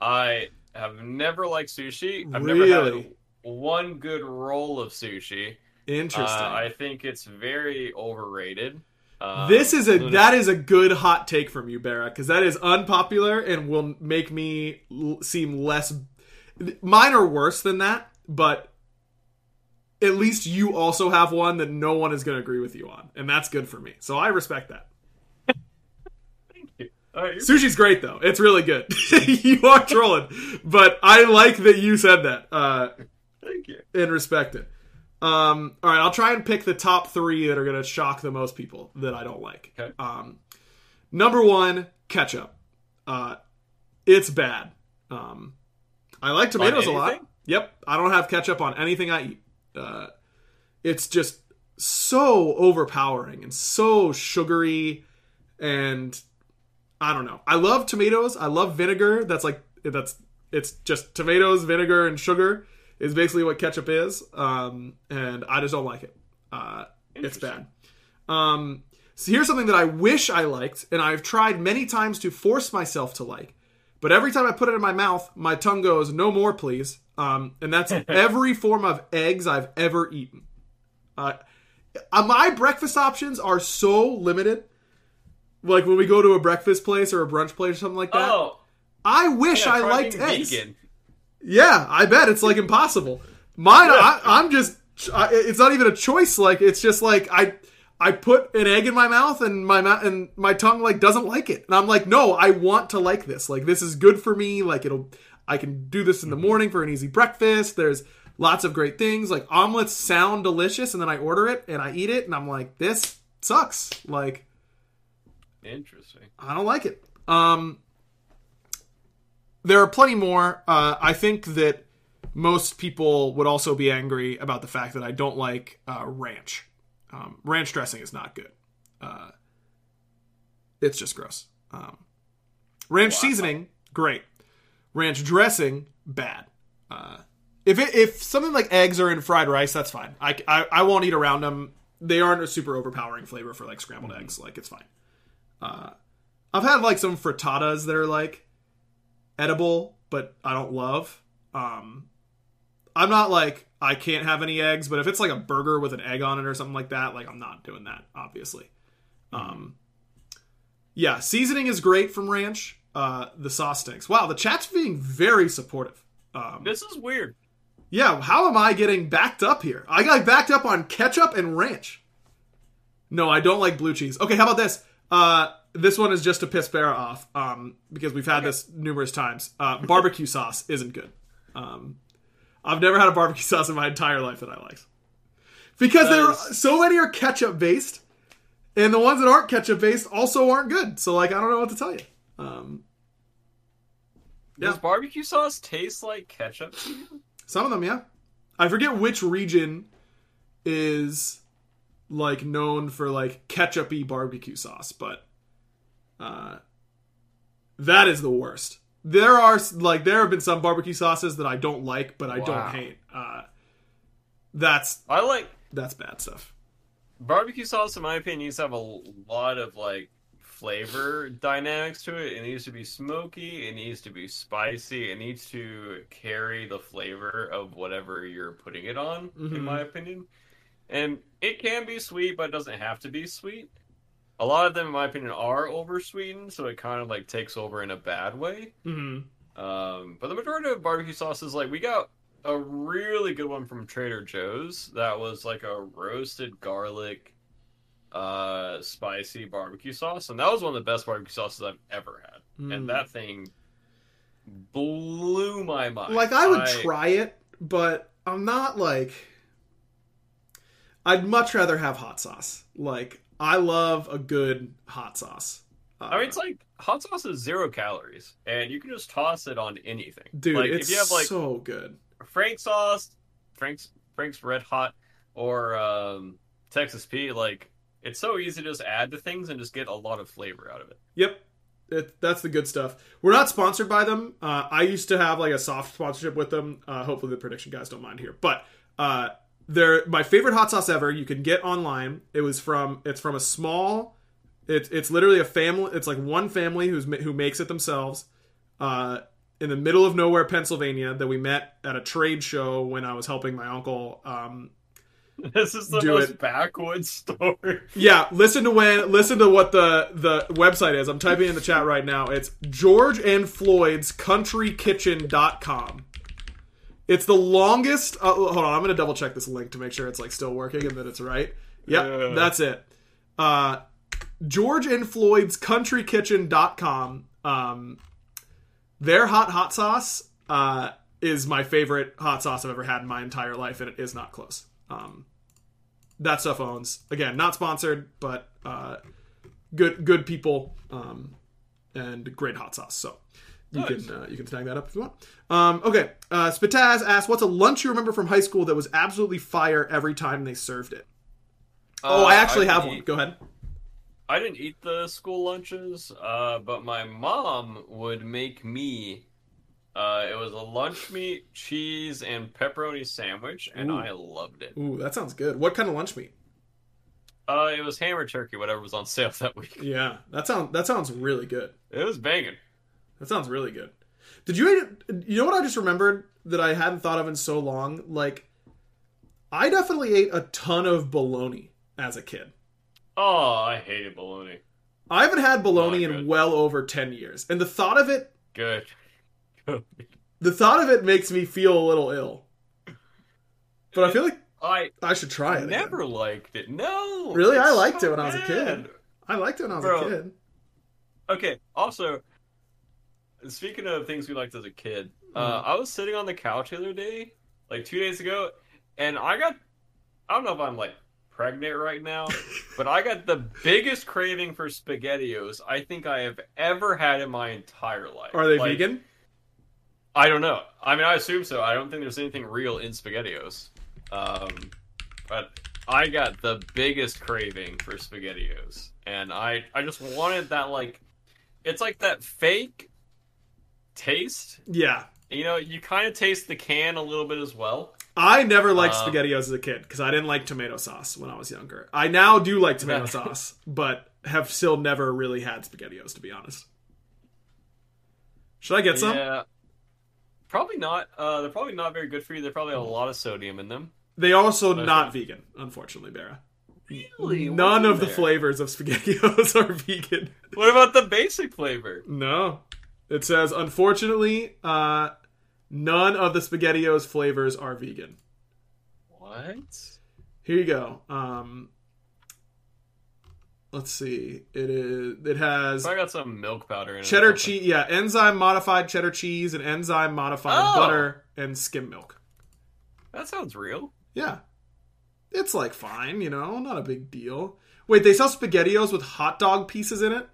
S3: I have never liked sushi. I've never had one good roll of sushi.
S2: Interesting.
S3: Uh, I think it's very overrated. Um,
S2: this is a that is a good hot take from you, Barra, because that is unpopular and will make me l- seem less. Mine are worse than that, but at least you also have one that no one is going to agree with you on, and that's good for me. So I respect that.
S3: Thank you're-
S2: Sushi's great though; it's really good. *laughs* you are trolling, but I like that you said that uh,
S3: Thank you.
S2: and respect it. Um, all right, I'll try and pick the top three that are going to shock the most people that I don't like.
S3: Okay.
S2: Um, number one, ketchup. Uh, it's bad. Um, I like tomatoes a lot. Yep, I don't have ketchup on anything I eat. Uh, it's just so overpowering and so sugary, and I don't know. I love tomatoes. I love vinegar. That's like that's it's just tomatoes, vinegar, and sugar is basically what ketchup is. Um, and I just don't like it. Uh, it's bad. Um, so here's something that I wish I liked, and I've tried many times to force myself to like. But every time I put it in my mouth, my tongue goes, "No more, please." Um, and that's *laughs* every form of eggs I've ever eaten. Uh, uh, my breakfast options are so limited. Like when we go to a breakfast place or a brunch place or something like that.
S3: Oh,
S2: I wish
S3: yeah,
S2: I liked eggs.
S3: vegan.
S2: Yeah, I bet it's like impossible. Mine, I, I'm just. I, it's not even a choice. Like it's just like I, I put an egg in my mouth and my mouth and my tongue like doesn't like it, and I'm like, no, I want to like this. Like this is good for me. Like it'll, I can do this in the morning for an easy breakfast. There's lots of great things. Like omelets sound delicious, and then I order it and I eat it, and I'm like, this sucks. Like
S3: Interesting.
S2: I don't like it. Um, there are plenty more. Uh, I think that most people would also be angry about the fact that I don't like uh, ranch. Um, ranch dressing is not good. Uh, it's just gross. Um, ranch seasoning, great. Ranch dressing, bad. Uh, if it, if something like eggs are in fried rice, that's fine. I, I, I won't eat around them. They aren't a super overpowering flavor for like scrambled eggs. Like it's fine. Uh, I've had like some frittatas that are like edible, but I don't love. Um, I'm not like I can't have any eggs, but if it's like a burger with an egg on it or something like that, like I'm not doing that. Obviously. Um, yeah, seasoning is great from ranch. Uh, the sauce stinks. Wow, the chat's being very supportive. Um,
S3: This is weird.
S2: yeah, how am I getting backed up here? I got backed up on ketchup and ranch. No, I don't like blue cheese. Okay, how about this? Uh, this one is just to piss Barra off um, because we've had this numerous times. Uh, barbecue *laughs* sauce isn't good. Um, I've never had a barbecue *laughs* sauce in my entire life that I like because there are so many are ketchup based, and the ones that aren't ketchup based also aren't good. So like, I don't know what to tell you. Um,
S3: Does
S2: Yeah.
S3: barbecue sauce taste like ketchup? to you?
S2: Some of them, yeah. I forget which region is like known for like ketchupy barbecue sauce, but uh, that is the worst. There are like there have been some barbecue sauces that I don't like, but I
S3: Wow.
S2: don't hate. Uh, that's
S3: I like
S2: that's bad stuff.
S3: barbecue sauce. In my opinion, needs to have a lot of like flavor dynamics to it. It needs to be smoky. It needs to be spicy. It needs to carry the flavor of whatever you're putting it on.
S2: Mhm.
S3: In my opinion, and it can be sweet, but it doesn't have to be sweet. A lot of them, in my opinion, are over sweetened, so it kind of like takes over in a bad way.
S2: Mm-hmm.
S3: Um, but the majority of barbecue sauces, like we got a really good one from Trader Joe's that was like a roasted garlic, uh, spicy barbecue sauce, and that was one of the best barbecue sauces I've ever had.
S2: Mm.
S3: And that thing blew my mind.
S2: Like I would try it, but I'm not like. I'd much rather have hot sauce. Like I love a good hot sauce. Uh,
S3: I mean, it's like hot sauce is zero calories, and you can just toss it on anything.
S2: dude,
S3: like
S2: it's
S3: if you have like
S2: so good.
S3: Frank sauce, Frank's Frank's Red Hot, or um, Texas Pete, like it's so easy to just add to things and just get a lot of flavor out of it.
S2: Yep. It, that's the good stuff. We're not sponsored by them. Uh, I used to have like a soft sponsorship with them. Uh, hopefully the prediction guys don't mind here. But uh, they're my favorite hot sauce ever. You can get online. It was from it's from a small. It's it's literally a family. It's like one family who's who makes it themselves. Uh, in the middle of nowhere, Pennsylvania, that we met at a trade show when I was helping my uncle um, *laughs*
S3: This is the
S2: Do
S3: most
S2: it.
S3: backwoods story. *laughs*
S2: Yeah, listen to when listen to what the the website is. I'm typing in the chat right now. It's George and Floyd's countrykitchen.com. It's the longest uh, hold on, I'm going to double check this link to make sure it's like still working and that it's right. Yep,
S3: Yeah.
S2: that's it. Uh George and Floyd's countrykitchen.com. Um their hot hot sauce uh is my favorite hot sauce I've ever had in my entire life and it is not close. Um that stuff owns. Again, not sponsored, but uh, good good people um, and great hot sauce. So you
S3: Nice.
S2: can uh, you can snag that up if you want. Um, okay, uh, Spitaz asks, "What's a lunch you remember from high school that was absolutely fire every time they served it?" oh,
S3: Uh,
S2: I actually have
S3: didn't
S2: one.
S3: eat-
S2: Go ahead.
S3: I didn't eat the school lunches, uh, but my mom would make me. Uh, it was a lunch meat, cheese, and pepperoni sandwich, and
S2: Ooh.
S3: I loved it.
S2: Ooh, that sounds good. What kind of lunch meat?
S3: Uh, it was hammer turkey, whatever was on *laughs* sale that week.
S2: Yeah, that sounds that sounds really good.
S3: It was banging.
S2: That sounds really good. Did you eat? You know what I just remembered that I hadn't thought of in so long? Like, I definitely ate a ton of bologna as a kid.
S3: Oh, I hated bologna.
S2: I haven't had bologna in well over 10 years. And the thought of it,
S3: Good. Good. *laughs*
S2: the thought of it makes me feel a little ill. But I feel like
S3: I
S2: I should try it. again.
S3: never liked it. No.
S2: Really? I liked
S3: so
S2: it when I was a kid. I liked it when I was
S3: Bro.
S2: a kid.
S3: Okay. Also, speaking of things we liked as a kid, uh,
S2: Mm-hmm.
S3: I was sitting on the couch the other day, like two days ago, and I got. I don't know if I'm like pregnant right now, *laughs* but I got the biggest craving for SpaghettiOs I think I have ever had in my entire life.
S2: Are they
S3: Like,
S2: vegan?
S3: I don't know. I mean, I assume so. I don't think there's anything real in SpaghettiOs. Um, but I got the biggest craving for SpaghettiOs, and I I just wanted that like, it's like that fake taste.
S2: Yeah.
S3: You know, you kind of taste the can a little bit as well.
S2: I never liked
S3: Uh,
S2: SpaghettiOs as a kid because I didn't like tomato sauce when I was younger. I now do like tomato sauce, *laughs* but have still never really had SpaghettiOs to be honest. Should I get some?
S3: Yeah. Probably not. Uh, they're probably not very good for you. They probably have a lot of sodium in them.
S2: They also not vegan, unfortunately, Bera.
S3: Really?
S2: None of
S3: in
S2: the flavors of *laughs* SpaghettiOs are vegan.
S3: What about the basic flavor?
S2: No. It says, unfortunately, uh, none of the SpaghettiOs flavors are vegan.
S3: What?
S2: Here you go. Um, let's see. It is. It has
S3: I got some milk powder in it.
S2: cheddar cheese. Yeah, enzyme modified cheddar cheese and enzyme modified
S3: Oh.
S2: butter and skim milk.
S3: That sounds real.
S2: Yeah, it's like fine. You know, not a big deal. Wait, they sell SpaghettiOs with hot dog pieces in it.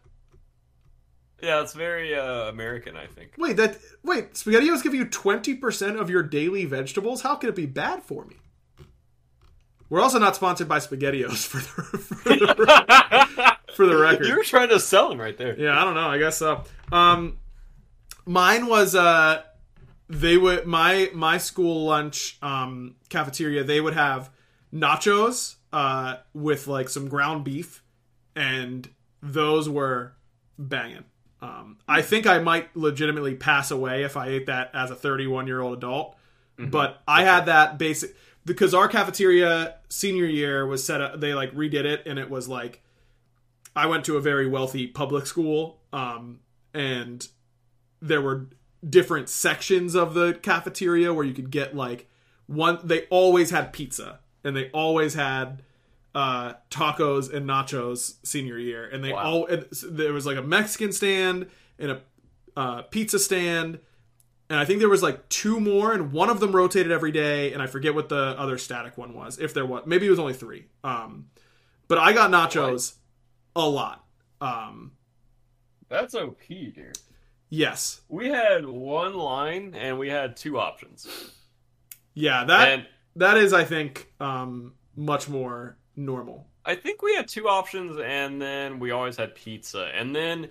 S3: Yeah, it's very uh, American, I think.
S2: Wait, that wait, SpaghettiOs give you twenty percent of your daily vegetables. How can it be bad for me? We're also not sponsored by SpaghettiOs for the, *laughs* for the, *laughs* for the record.
S3: You were trying to sell them right there.
S2: Yeah, I don't know. I guess so. Um, mine was uh, they would my my school lunch um cafeteria. They would have nachos uh with like some ground beef, and those were banging. Um, I think I might legitimately pass away if I ate that as a 31 year old adult. But I had that basic because our cafeteria senior year was set up. They like redid it, and it was like I went to a very wealthy public school, um, and there were different sections of the cafeteria where you could get like one. They always had pizza, and they always had uh, tacos and nachos senior year, and they
S3: Wow.
S2: all and there was like a Mexican stand and a uh, pizza stand, and I think there was like two more, and one of them rotated every day, and I forget what the other static one was, if there was. Maybe it was only three. Um, but I got nachos a lot. Um,
S3: That's OP, dude.
S2: yes,
S3: We had one line and we had two options.
S2: yeah, that
S3: and
S2: that is, I think, um, much more normal.
S3: I think we had two options, and then we always had pizza, and then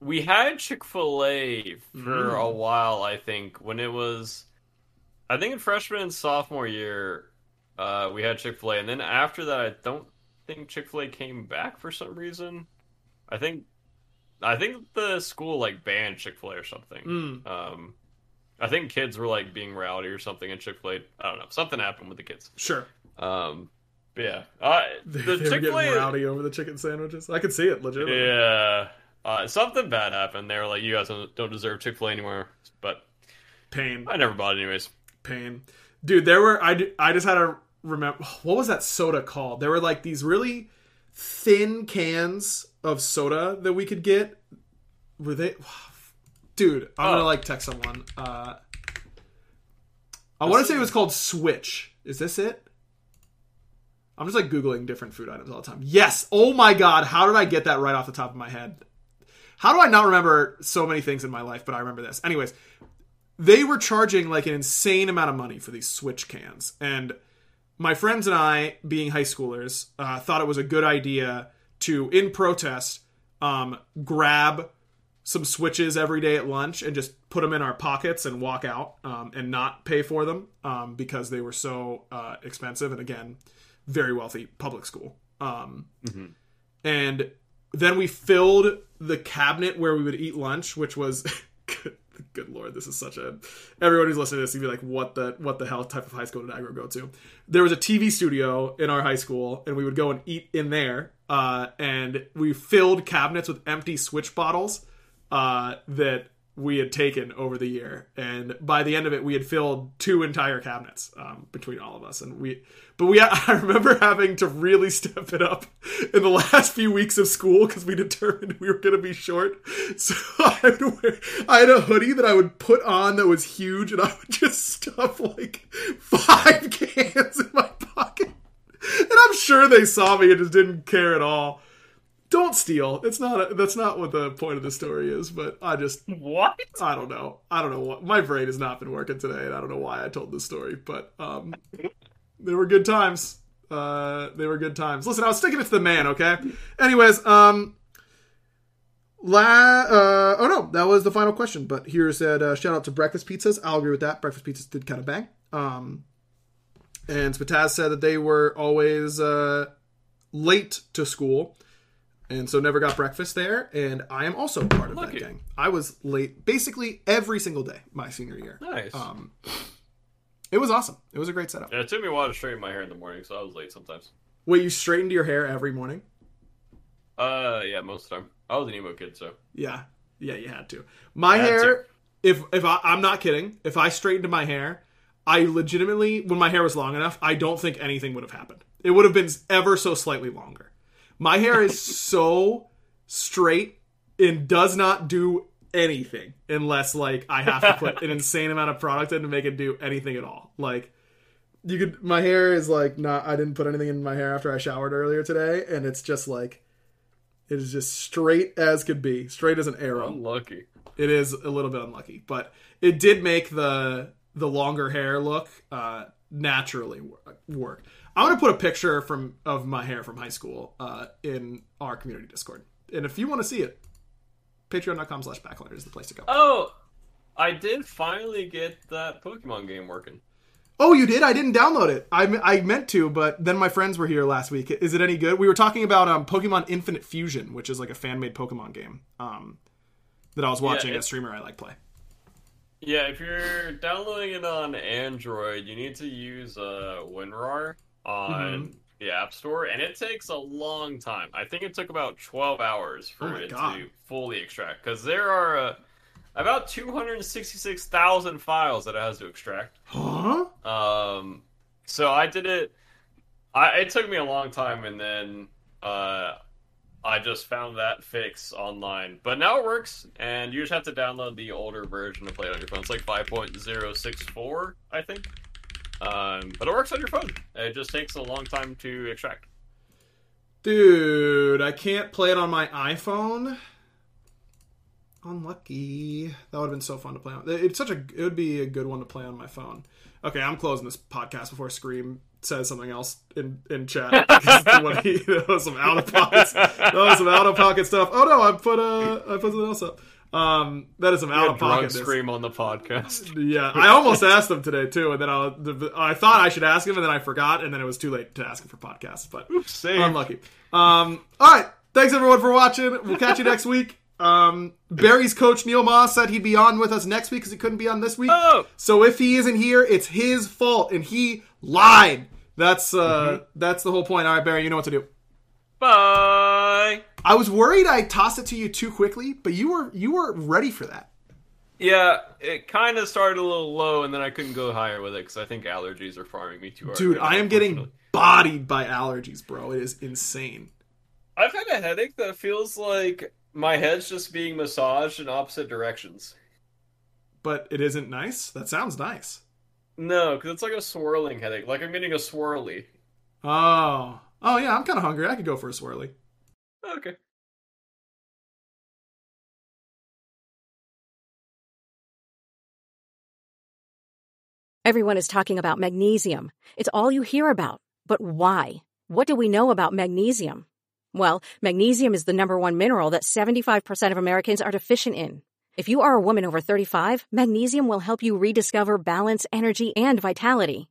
S3: we had Chick Fil A for
S2: Mm.
S3: a while. I think when it was, I think in freshman and sophomore year, uh, we had Chick Fil A, and then after that, I don't think Chick Fil A came back for some reason. I think, I think the school like banned Chick Fil A or something.
S2: Mm.
S3: Um, I think kids were like being rowdy or something in Chick Fil A. I don't know. Something happened with the kids.
S2: Sure,
S3: Um, yeah, uh, *laughs* the
S2: they were
S3: Chick Fil
S2: getting rowdy over the chicken sandwiches. I could see it legitimately.
S3: Yeah. Uh, something bad happened. They were like, you guys don't, don't deserve Chick fil A anymore. But
S2: Pain.
S3: I never bought it anyways.
S2: pain dude there were I. I just had to remember what was that soda called there were like these really thin cans of soda that we could get were they *sighs* dude i'm gonna
S3: Oh.
S2: like text someone uh i want to say it was called switch is this it i'm just like googling different food items all the time. Yes! Oh my god how did i get that right off the top of my head? How do i not remember so many things in my life but i remember this? Anyways they were charging like an insane amount of money for these switch cans and my friends and i being high schoolers uh, thought it was a good idea to in protest um, grab some switches every day at lunch and just put them in our pockets and walk out um, and not pay for them um, because they were so uh, expensive and again very wealthy public school. Um, and then we filled the cabinet where we would eat lunch which was *laughs* good, good lord this is such a everyone who's listening to this you'd be like what the what the hell type of high school did i go to? There was a tv studio in our high school and we would go and eat in there uh, and we filled cabinets with empty switch bottles uh, that we had taken over the year and by the end of it we had filled two entire cabinets um, between all of us and we but we *laughs* i remember having to really step it up in the last few weeks of school because we determined we were going to be short. So *laughs* I, would wear, I had a hoodie that i would put on that was huge and i would just stuff like five *laughs* cans in my pocket. And i'm sure they saw me and just didn't care at all don't steal it's not a, that's not what the point of the story is but i just
S3: What?
S2: I don't know. I don't know what my brain has not been working today, and I don't know why I told this story, but um, they were good times. Uh, they were good times. Listen, I was sticking it to the man. Okay. Anyways, um, la. Uh, oh no, that was the final question. But here said uh, shout out to breakfast pizzas. I'll agree with that. Breakfast pizzas did kind of bang. Um, and Spataz said that they were always uh, late to school and so never got breakfast there and i am also part of
S3: Lucky.
S2: that gang i was late basically every single day my senior year
S3: Nice.
S2: um it was awesome it was a great setup
S3: yeah, it took me a while to straighten my hair in the morning, so I was late sometimes.
S2: wait you straightened your hair every morning
S3: Uh, yeah, most of the time. I was an emo kid, so.
S2: yeah yeah you had to my
S3: Had
S2: hair
S3: to.
S2: if if I, i'm not kidding if i straightened my hair i legitimately when my hair was long enough i don't think anything would have happened it would have been ever so slightly longer my hair is so straight and does not do anything unless like I have to put an *laughs* insane amount of product in to make it do anything at all. Like you could my hair is like not I didn't put anything in my hair after I showered earlier today and it's just like It is just straight as could be, straight as an arrow.
S3: Unlucky.
S2: It is a little bit unlucky, but it did make the the longer hair look uh, naturally work. I'm gonna put a picture from of my hair from high school uh, in our community Discord, and if you want to see it, Patreon.com/slash Backliners is the place to go.
S3: Oh, I did finally get that Pokemon game working.
S2: Oh, you did? I didn't download it. I, I meant to, but then my friends were here last week. Is it any good? We were talking about um, Pokemon Infinite Fusion, which is like a fan made Pokemon game um, that I was watching yeah, a streamer I like play.
S3: Yeah, if you're downloading it on Android, you need to use uh, WinRAR on mm-hmm. the App Store, and it takes a long time. I think it took about 12 hours for oh it God. to fully extract because there are. Uh, about 266,000 files that it has to extract.
S2: Huh?
S3: Um, so I did it. I, it took me a long time, and then uh, I just found that fix online. But now it works, and you just have to download the older version to play it on your phone. It's like 5.064, I think. Um, but it works on your phone. It just takes a long time to extract.
S2: Dude, I can't play it on my iPhone. Unlucky. That would have been so fun to play on. It's such a. It would be a good one to play on my phone. Okay, I'm closing this podcast before Scream says something else in in chat. *laughs* *laughs* he, that was some out of pocket. That was some out of pocket stuff. Oh no, I put uh I put something else up. Um, that is some out of pocket.
S3: Scream on the podcast. *laughs*
S2: Yeah, I almost asked him today too, and then I, I thought I should ask him, and then I forgot, and then it was too late to ask him for podcasts. But
S3: Oops,
S2: unlucky. Um, all right, thanks everyone for watching. We'll catch you next week. Um, Barry's coach Neil Moss said he'd be on with us next week because he couldn't be on this week.
S3: Oh.
S2: So if he isn't here, it's his fault, and he lied. That's uh, mm-hmm. that's the whole point. All right, Barry, you know what to do.
S3: Bye.
S2: I was worried I tossed it to you too quickly, but you were you were ready for that.
S3: Yeah, it kind of started a little low, and then I couldn't go higher with it because I think allergies are farming me too hard.
S2: Dude, right I am getting bodied by allergies, bro. It is insane.
S3: I've had a headache that feels like my head's just being massaged in opposite directions.
S2: But it isn't nice? That sounds nice.
S3: No, because it's like a swirling headache. Like I'm getting a swirly.
S2: Oh. Oh, yeah, I'm kind of hungry. I could go for a swirly.
S3: Okay.
S4: Everyone is talking about magnesium. It's all you hear about. But why? What do we know about magnesium? Well, magnesium is the number one mineral that 75% of Americans are deficient in. If you are a woman over 35, magnesium will help you rediscover balance, energy, and vitality.